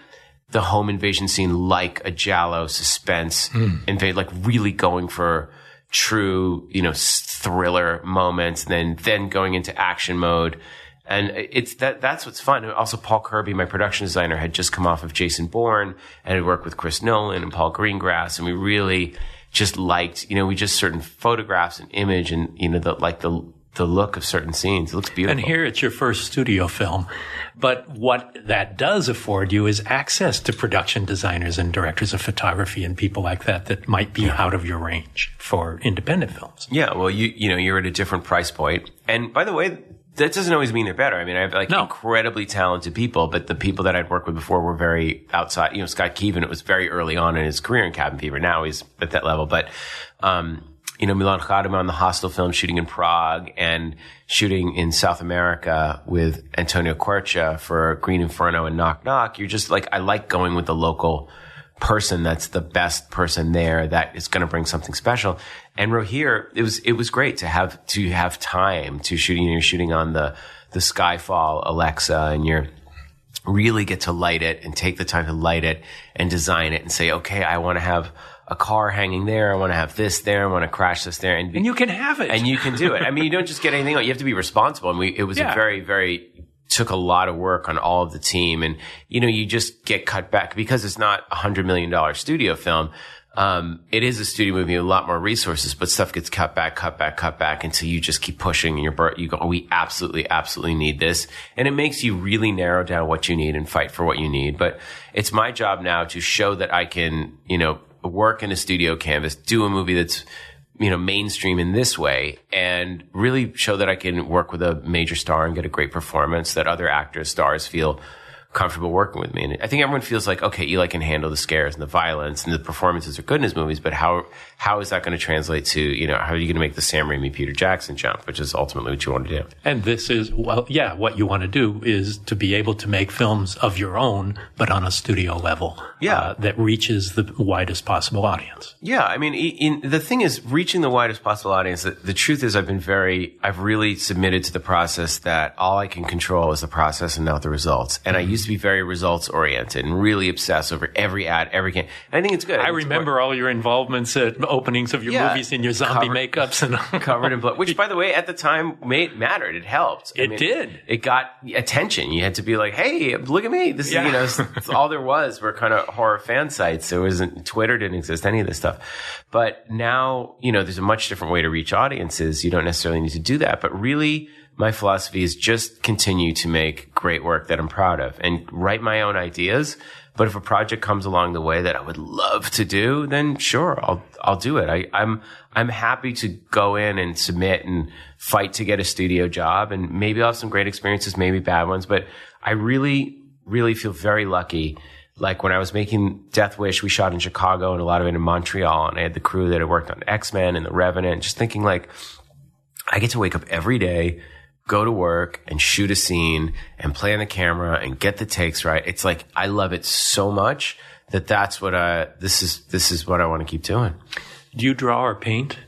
the home invasion scene like a Giallo suspense hmm. invade, like really going for true, you know, thriller moments, and then then going into action mode. And it's that that's what's fun. Also, Paul Kirby, my production designer, had just come off of Jason Bourne and had worked with Chris Nolan and Paul Greengrass, and we really just liked, you know, we just certain photographs and image and you know the like the the look of certain scenes. It looks beautiful. And here it's your first studio film. But what that does afford you is access to production designers and directors of photography and people like that that might be out of your range for independent films. Yeah, well, you you know you're at a different price point. point, and by the way, that doesn't always mean they're better. I mean, I have like No. incredibly talented people, but the people that I'd worked with before were very outside. You know, Scott Kevan, it was very early on in his career in Cabin Fever. Now he's at that level, but um, you know, Milan Chadima on the Hostel film shooting in Prague and shooting in South America with Antonio Quercia for Green Inferno and Knock Knock. You're just like, I like going with the local person that's the best person there that is going to bring something special. And Rogier, it was it was great to have to have time to shooting. You're shooting on the the Skyfall Alexa, and you're really get to light it and take the time to light it and design it and say, okay, I want to have a car hanging there. I want to have this there. I want to crash this there. And, And you can have it. and you can do it. I mean, you don't just get anything. You have to be responsible. And we, it was Yeah. a very, very, took a lot of work on all of the team. And, you know, you just get cut back because it's not a hundred million dollar studio film. um, it is a studio movie, a lot more resources, but stuff gets cut back, cut back, cut back until you just keep pushing and you're, you go, oh, we absolutely, absolutely need this. And it makes you really narrow down what you need and fight for what you need. But it's my job now to show that I can, you know, work in a studio canvas, do a movie that's, you know, mainstream in this way and really show that I can work with a major star and get a great performance that other actors, stars feel comfortable working with me. And I think everyone feels like, okay, Eli can handle the scares and the violence and the performances are good in his movies, but how, how is that going to translate to, you know, how are you going to make the Sam Raimi Peter Jackson jump, which is ultimately what you want to do? And this is, well, yeah, what you want to do is to be able to make films of your own, but on a studio level. Yeah. Uh, that reaches the widest possible audience. Yeah. I mean, in, the thing is reaching the widest possible audience. The, the truth is I've been very, I've really submitted to the process that all I can control is the process and not the results. And mm-hmm. I used to be very results oriented and really obsess over every ad, every game. I think it's good. I, I remember all your involvements at openings of your yeah, movies and your zombie covered, makeups and covered in blood. Which, by the way, at the time made, mattered. It helped. I it mean, did. It got attention. You had to be like, "Hey, look at me!" This yeah. is you know, (laughs) all there was were kind of horror fan sites. There wasn't Twitter didn't exist, any of this stuff. But now, you know, there's a much different way to reach audiences. You don't necessarily need to do that, but really my philosophy is just continue to make great work that I'm proud of and write my own ideas. But if a project comes along the way that I would love to do, then sure, I'll, I'll do it. I, I'm, I'm happy to go in and submit and fight to get a studio job. And maybe I'll have some great experiences, maybe bad ones, but I really, really feel very lucky. Like when I was making Death Wish, we shot in Chicago and a lot of it in Montreal. And I had the crew that had worked on X Men and The Revenant, just thinking like, I get to wake up every day go to work and shoot a scene and play on the camera and get the takes right. It's like I love it so much that that's what I this is this is what I want to keep doing. Do you draw or paint?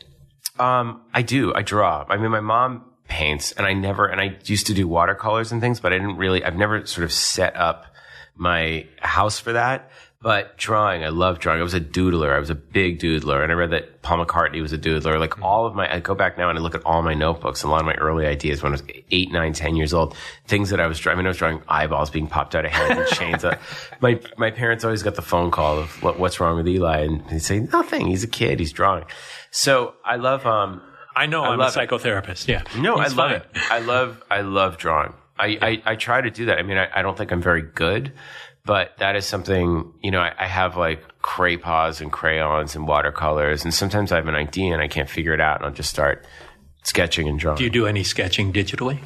Um, I do. I draw. I mean, my mom paints, and I never and I used to do watercolors and things, but I didn't really. I've never sort of set up my house for that. But drawing, I love drawing. I was a doodler. I was a big doodler. And I read that Paul McCartney was a doodler. Like all of my, I go back now and I look at all my notebooks and a lot of my early ideas when I was eight, nine, ten years old, things that I was drawing. I, mean, I was drawing eyeballs being popped out of heads and chains. (laughs) my, my parents always got the phone call of what, what's wrong with Eli. And they say, nothing. He's a kid. He's drawing. So I love, um, I know I am a psychotherapist. It. Yeah. No, He's I love fine. it. I love, I love drawing. I, I, I, try to do that. I mean, I, I don't think I'm very good, but that is something, you know, I, I have like crayon and crayons and watercolors. And sometimes I have an idea and I can't figure it out and I'll just start sketching and drawing. Do you do any sketching digitally?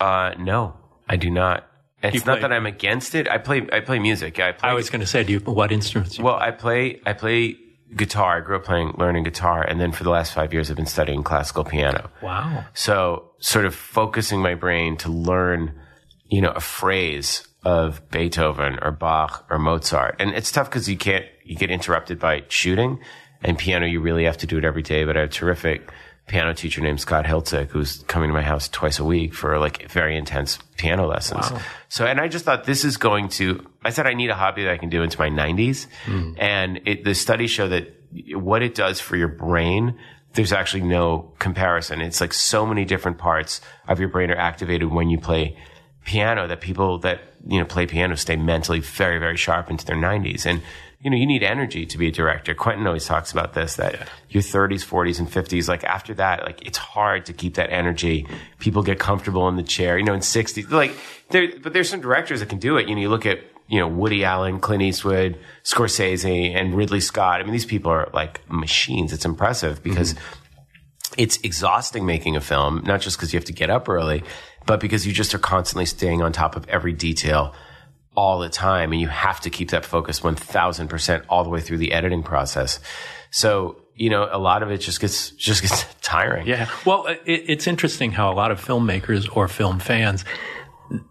Uh, no, I do not. It's not that I'm against it. I play, I play music. I, play, I was going to say, do you, what instruments? well, I play, I play guitar. I grew up playing, learning guitar. And then for the last five years, I've been studying classical piano. Wow. So sort of focusing my brain to learn, you know, a phrase of Beethoven or Bach or Mozart. And it's tough because you can't, you get interrupted by shooting and piano. You really have to do it every day. But I have a terrific piano teacher named Scott Hiltzik who's coming to my house twice a week for like very intense piano lessons. Wow. So, and I just thought this is going to, I said I need a hobby that I can do into my 90s. Mm. And it, the studies show that what it does for your brain there's actually no comparison. It's like so many different parts of your brain are activated when you play piano that people that you know play piano stay mentally very very sharp into their 90s and you know you need energy to be a director. Quentin always talks about this that yeah. your 30s 40s and 50s like after that like it's hard to keep that energy. People get comfortable in the chair. You know in 60s like there but there's some directors that can do it. You know you look at you know woody allen clint eastwood scorsese and ridley scott. I mean these people are like machines. It's impressive because mm-hmm. it's exhausting making a film not just because you have to get up early but because you just are constantly staying on top of every detail all the time and you have to keep that focus 1000% all the way through the editing process. So, you know, a lot of it just gets, just gets (laughs) tiring. Yeah. Well, uh, it, it's interesting how a lot of filmmakers or film fans,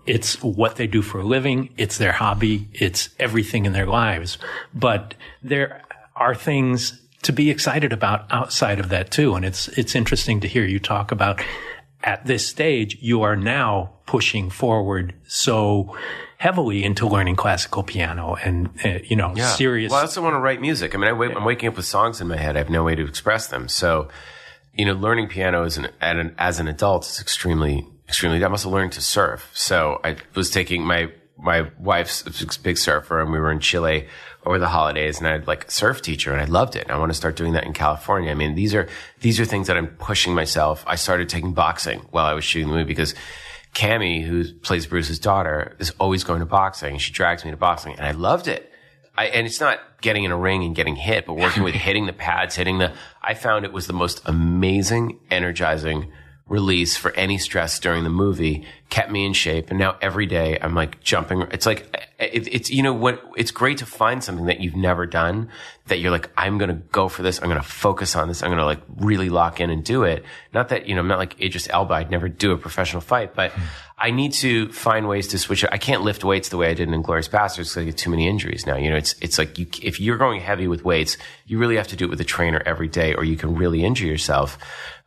it's what they do for a living. It's their hobby. It's everything in their lives. But there are things to be excited about outside of that too. And it's, it's interesting to hear you talk about at this stage, you are now pushing forward so heavily into learning classical piano and, uh, you know, yeah. serious. Well, I also want to write music. I mean, I wait, I'm waking up with songs in my head. I have no way to express them. So, you know, learning piano as an, an, as an adult is extremely, extremely, I must have learned to surf. So I was taking my, my wife's a big surfer and we were in Chile over the holidays and I'd like surf teacher and I loved it. I want to start doing that in California. I mean, these are, these are things that I'm pushing myself. I started taking boxing while I was shooting the movie because Cami, who plays Bruce's daughter, is always going to boxing. She drags me to boxing and I loved it. I, and it's not getting in a ring and getting hit, but working with (laughs) hitting the pads, hitting the, I found it was the most amazing, energizing release for any stress during the movie kept me in shape. And now every day I'm like jumping. It's like, eh, it, it's, you know what? It's great to find something that you've never done that you're like, I'm going to go for this. I'm going to focus on this. I'm going to like really lock in and do it. Not that, you know, I'm not like Idris Elba. I'd never do a professional fight, but I need to find ways to switch it. I can't lift weights the way I did in Glorious Bastards because I get too many injuries now. You know, it's, it's like you, if you're going heavy with weights, you really have to do it with a trainer every day or you can really injure yourself.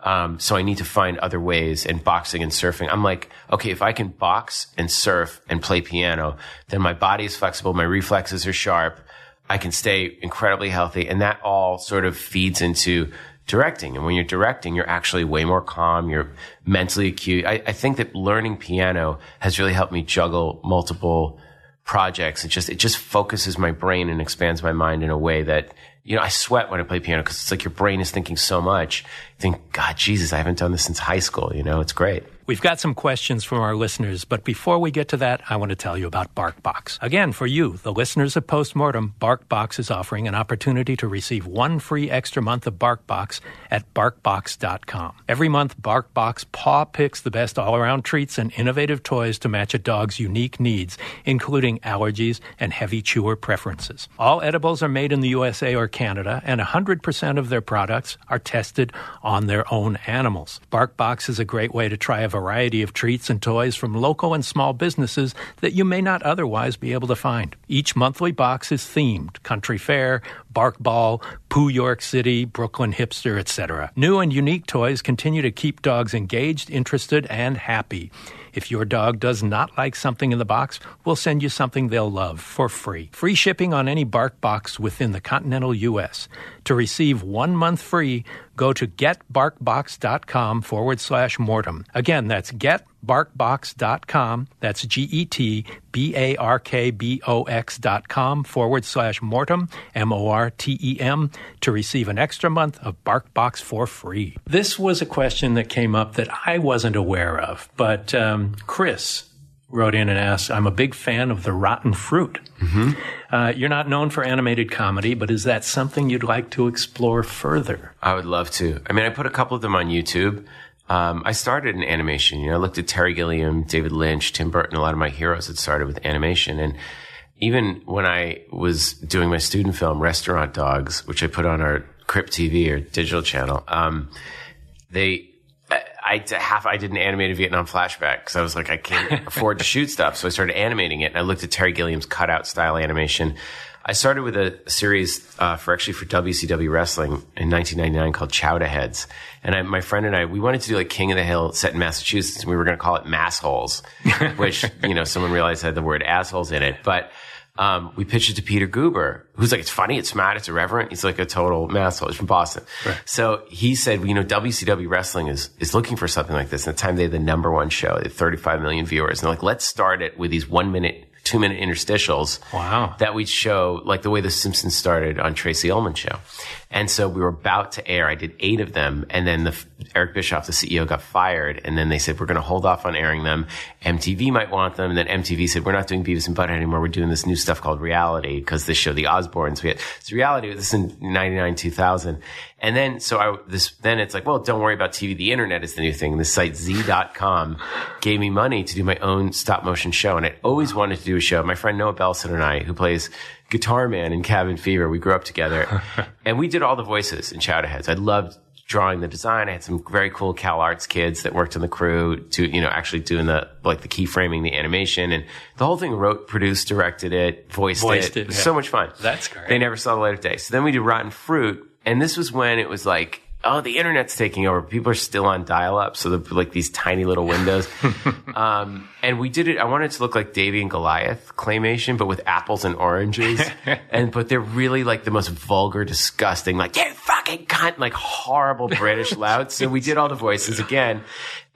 Um, so I need to find other ways and boxing and surfing. I'm like, okay, if I can box and surf and play piano, then my body is flexible. My reflexes are sharp. I can stay incredibly healthy. And that all sort of feeds into directing. And when you're directing, you're actually way more calm. You're mentally acute. I, I think that learning piano has really helped me juggle multiple projects. It just, it just focuses my brain and expands my mind in a way that you know, I sweat when I play piano because it's like your brain is thinking so much. You think, God, Jesus, I haven't done this since high school. You know, it's great. We've got some questions from our listeners, but before we get to that, I want to tell you about BarkBox. Again, for you, the listeners of Postmortem, BarkBox is offering an opportunity to receive one free extra month of BarkBox at barkbox.com. Every month, BarkBox paw picks the best all-around treats and innovative toys to match a dog's unique needs, including allergies and heavy chewer preferences. All edibles are made in the USA or Canada, and 100% of their products are tested on their own animals. BarkBox is a great way to try a variety of treats and toys from local and small businesses that you may not otherwise be able to find. Each monthly box is themed country fair, bark ball, Pooh York City, Brooklyn hipster, etc. New and unique toys continue to keep dogs engaged, interested, and happy. If your dog does not like something in the box, we'll send you something they'll love for free. Free shipping on any bark box within the continental U.S. To receive one month free, go to getbarkbox.com forward slash mortem. Again, that's getbarkbox.com. That's G E T B A R K B O X dot com forward slash mortem, M O R T E M, to receive an extra month of BarkBox for free. This was a question that came up that I wasn't aware of, but um, Chris wrote in and asked, I'm a big fan of The Rotten Fruit. Mm-hmm. Uh, you're not known for animated comedy, but is that something you'd like to explore further? I would love to. I mean, I put a couple of them on YouTube. Um, I started in animation. You know, I looked at Terry Gilliam, David Lynch, Tim Burton. A lot of my heroes had started with animation. And even when I was doing my student film, Restaurant Dogs, which I put on our Crypt TV or digital channel, um, they I half I did an animated Vietnam flashback because I was like I can't (laughs) afford to shoot stuff, so I started animating it. And I looked at Terry Gilliam's cutout style animation. I started with a series uh, for actually for WCW Wrestling in 1999 called Chowda Heads, and I, my friend and I we wanted to do like King of the Hill set in Massachusetts, and we were going to call it Massholes, (laughs) which you know someone realized had the word assholes in it, but um, we pitched it to Peter Guber, who's like, it's funny, it's smart, it's irreverent. He's like a total masshole. He's from Boston. Right. So he said, well, you know, WCW Wrestling is, is looking for something like this. And at the time they had the number one show, they had 35 million viewers. And they're like, let's start it with these one minute, two minute interstitials. Wow. That we'd show like the way The Simpsons started on Tracey Ullman show. And so we were about to air. I did eight of them. And then the, Eric Bischoff, the CEO, got fired. And then they said, we're going to hold off on airing them. MTV might want them. And then MTV said, we're not doing Beavis and Butthead anymore. We're doing this new stuff called reality because this show, The Osbournes, we had, it's reality. This is in 99, 2000. And then, so I, this, then it's like, well, don't worry about TV. The internet is the new thing. The site z.com gave me money to do my own stop motion show. And I always wanted to do a show. My friend Noah Belson and I, who plays Guitar Man in Cabin Fever, we grew up together (laughs) and we did all the voices in Chowda Heads. I loved drawing the design. I had some very cool Cal Arts kids that worked on the crew to, you know, actually doing the, like the keyframing, the animation and the whole thing wrote, produced, directed it, voiced, Voiced it. it, was yeah. so much fun. That's great. They never saw the light of day. So then we did Rotten Fruit and this was when it was like, oh, the internet's taking over. People are still on dial up. So they're like these tiny little windows. (laughs) um, and we did it. I wanted it to look like Davey and Goliath claymation, but with apples and oranges. (laughs) and, but they're really like the most vulgar, disgusting, like, you fucking cunt, like horrible British (laughs) loud. So we did all the voices again.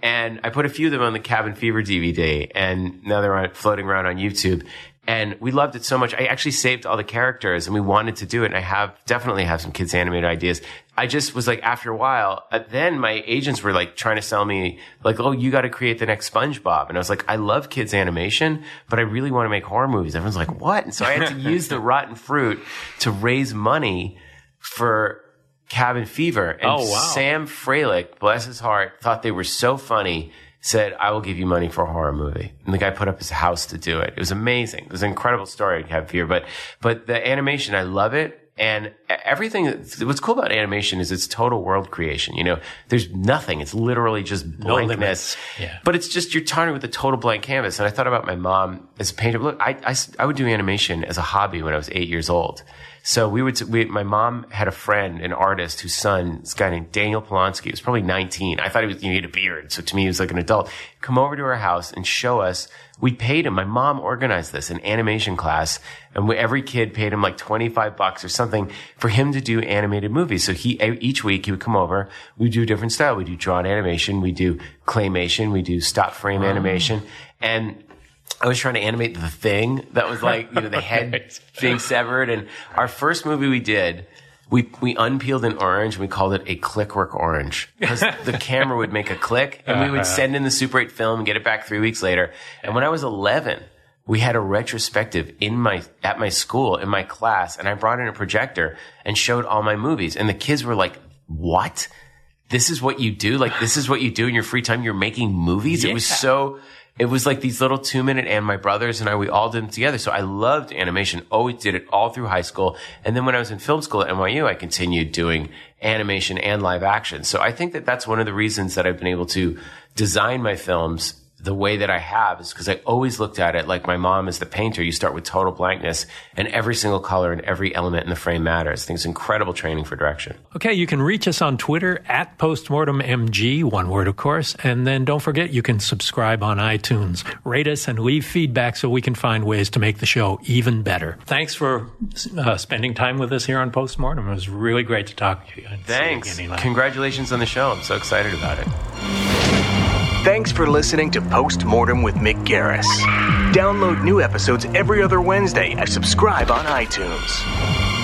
And I put a few of them on the Cabin Fever DVD, and now they're on, floating around on YouTube. And we loved it so much. I actually saved all the characters, and we wanted to do it. And I have definitely have some kids animated ideas. I just was like, after a while, uh, then my agents were like trying to sell me, like, oh, you got to create the next SpongeBob. And I was like, I love kids animation, but I really want to make horror movies. Everyone's like, what? And so I had to use the rotten fruit to raise money for Cabin Fever. And Oh, wow. Sam Fralick, bless his heart, thought they were so funny, said, I will give you money for a horror movie. And the guy put up his house to do it. It was amazing. It was an incredible story, Cabin Fever. But, but the animation, I love it. And everything, what's cool about animation is it's total world creation. You know, there's nothing. It's literally just blankness. limits. Yeah. But it's just, you're tarring with a total blank canvas. And I thought about my mom as a painter. Look, I, I, I would do animation as a hobby when I was eight years old. So we would, we, my mom had a friend, an artist whose son, this guy named Daniel Polanski, he was probably 19. I thought he was, he needed a beard. So to me, he was like an adult. Come over to our house and show us. We paid him. My mom organized this, an animation class. And we, every kid paid him like 25 bucks or something for him to do animated movies. So he, each week he would come over. We do a different style. We do drawn animation. We do claymation. We do stop frame animation. And I was trying to animate the thing that was like, you know, the head being severed. And our first movie we did, we, we unpeeled an orange and we called it a clickwork orange because (laughs) the camera would make a click and we would uh-huh. send in the Super 8 film and get it back three weeks later. And when I was 11, we had a retrospective in my, at my school, in my class, and I brought in a projector and showed all my movies. And the kids were like, what? This is what you do? Like, this is what you do in your free time? You're making movies? It was so, it was like these little two minute and my brothers and I, we all did them together. So I loved animation, always did it all through high school. And then when I was in film school at NYU, I continued doing animation and live action. So I think that that's one of the reasons that I've been able to design my films the way that I have is because I always looked at it like my mom is the painter. You start with total blankness and every single color and every element in the frame matters. I think it's incredible training for direction. Okay, you can reach us on Twitter at postmortemmg, one word, of course. And then don't forget, you can subscribe on iTunes, rate us, and leave feedback so we can find ways to make the show even better. Thanks for uh, spending time with us here on Postmortem. It was really great to talk to you. see you Thanks. Congratulations on the show. I'm so excited about it. Thanks for listening to Postmortem with Mick Garris. Download new episodes every other Wednesday and subscribe on iTunes.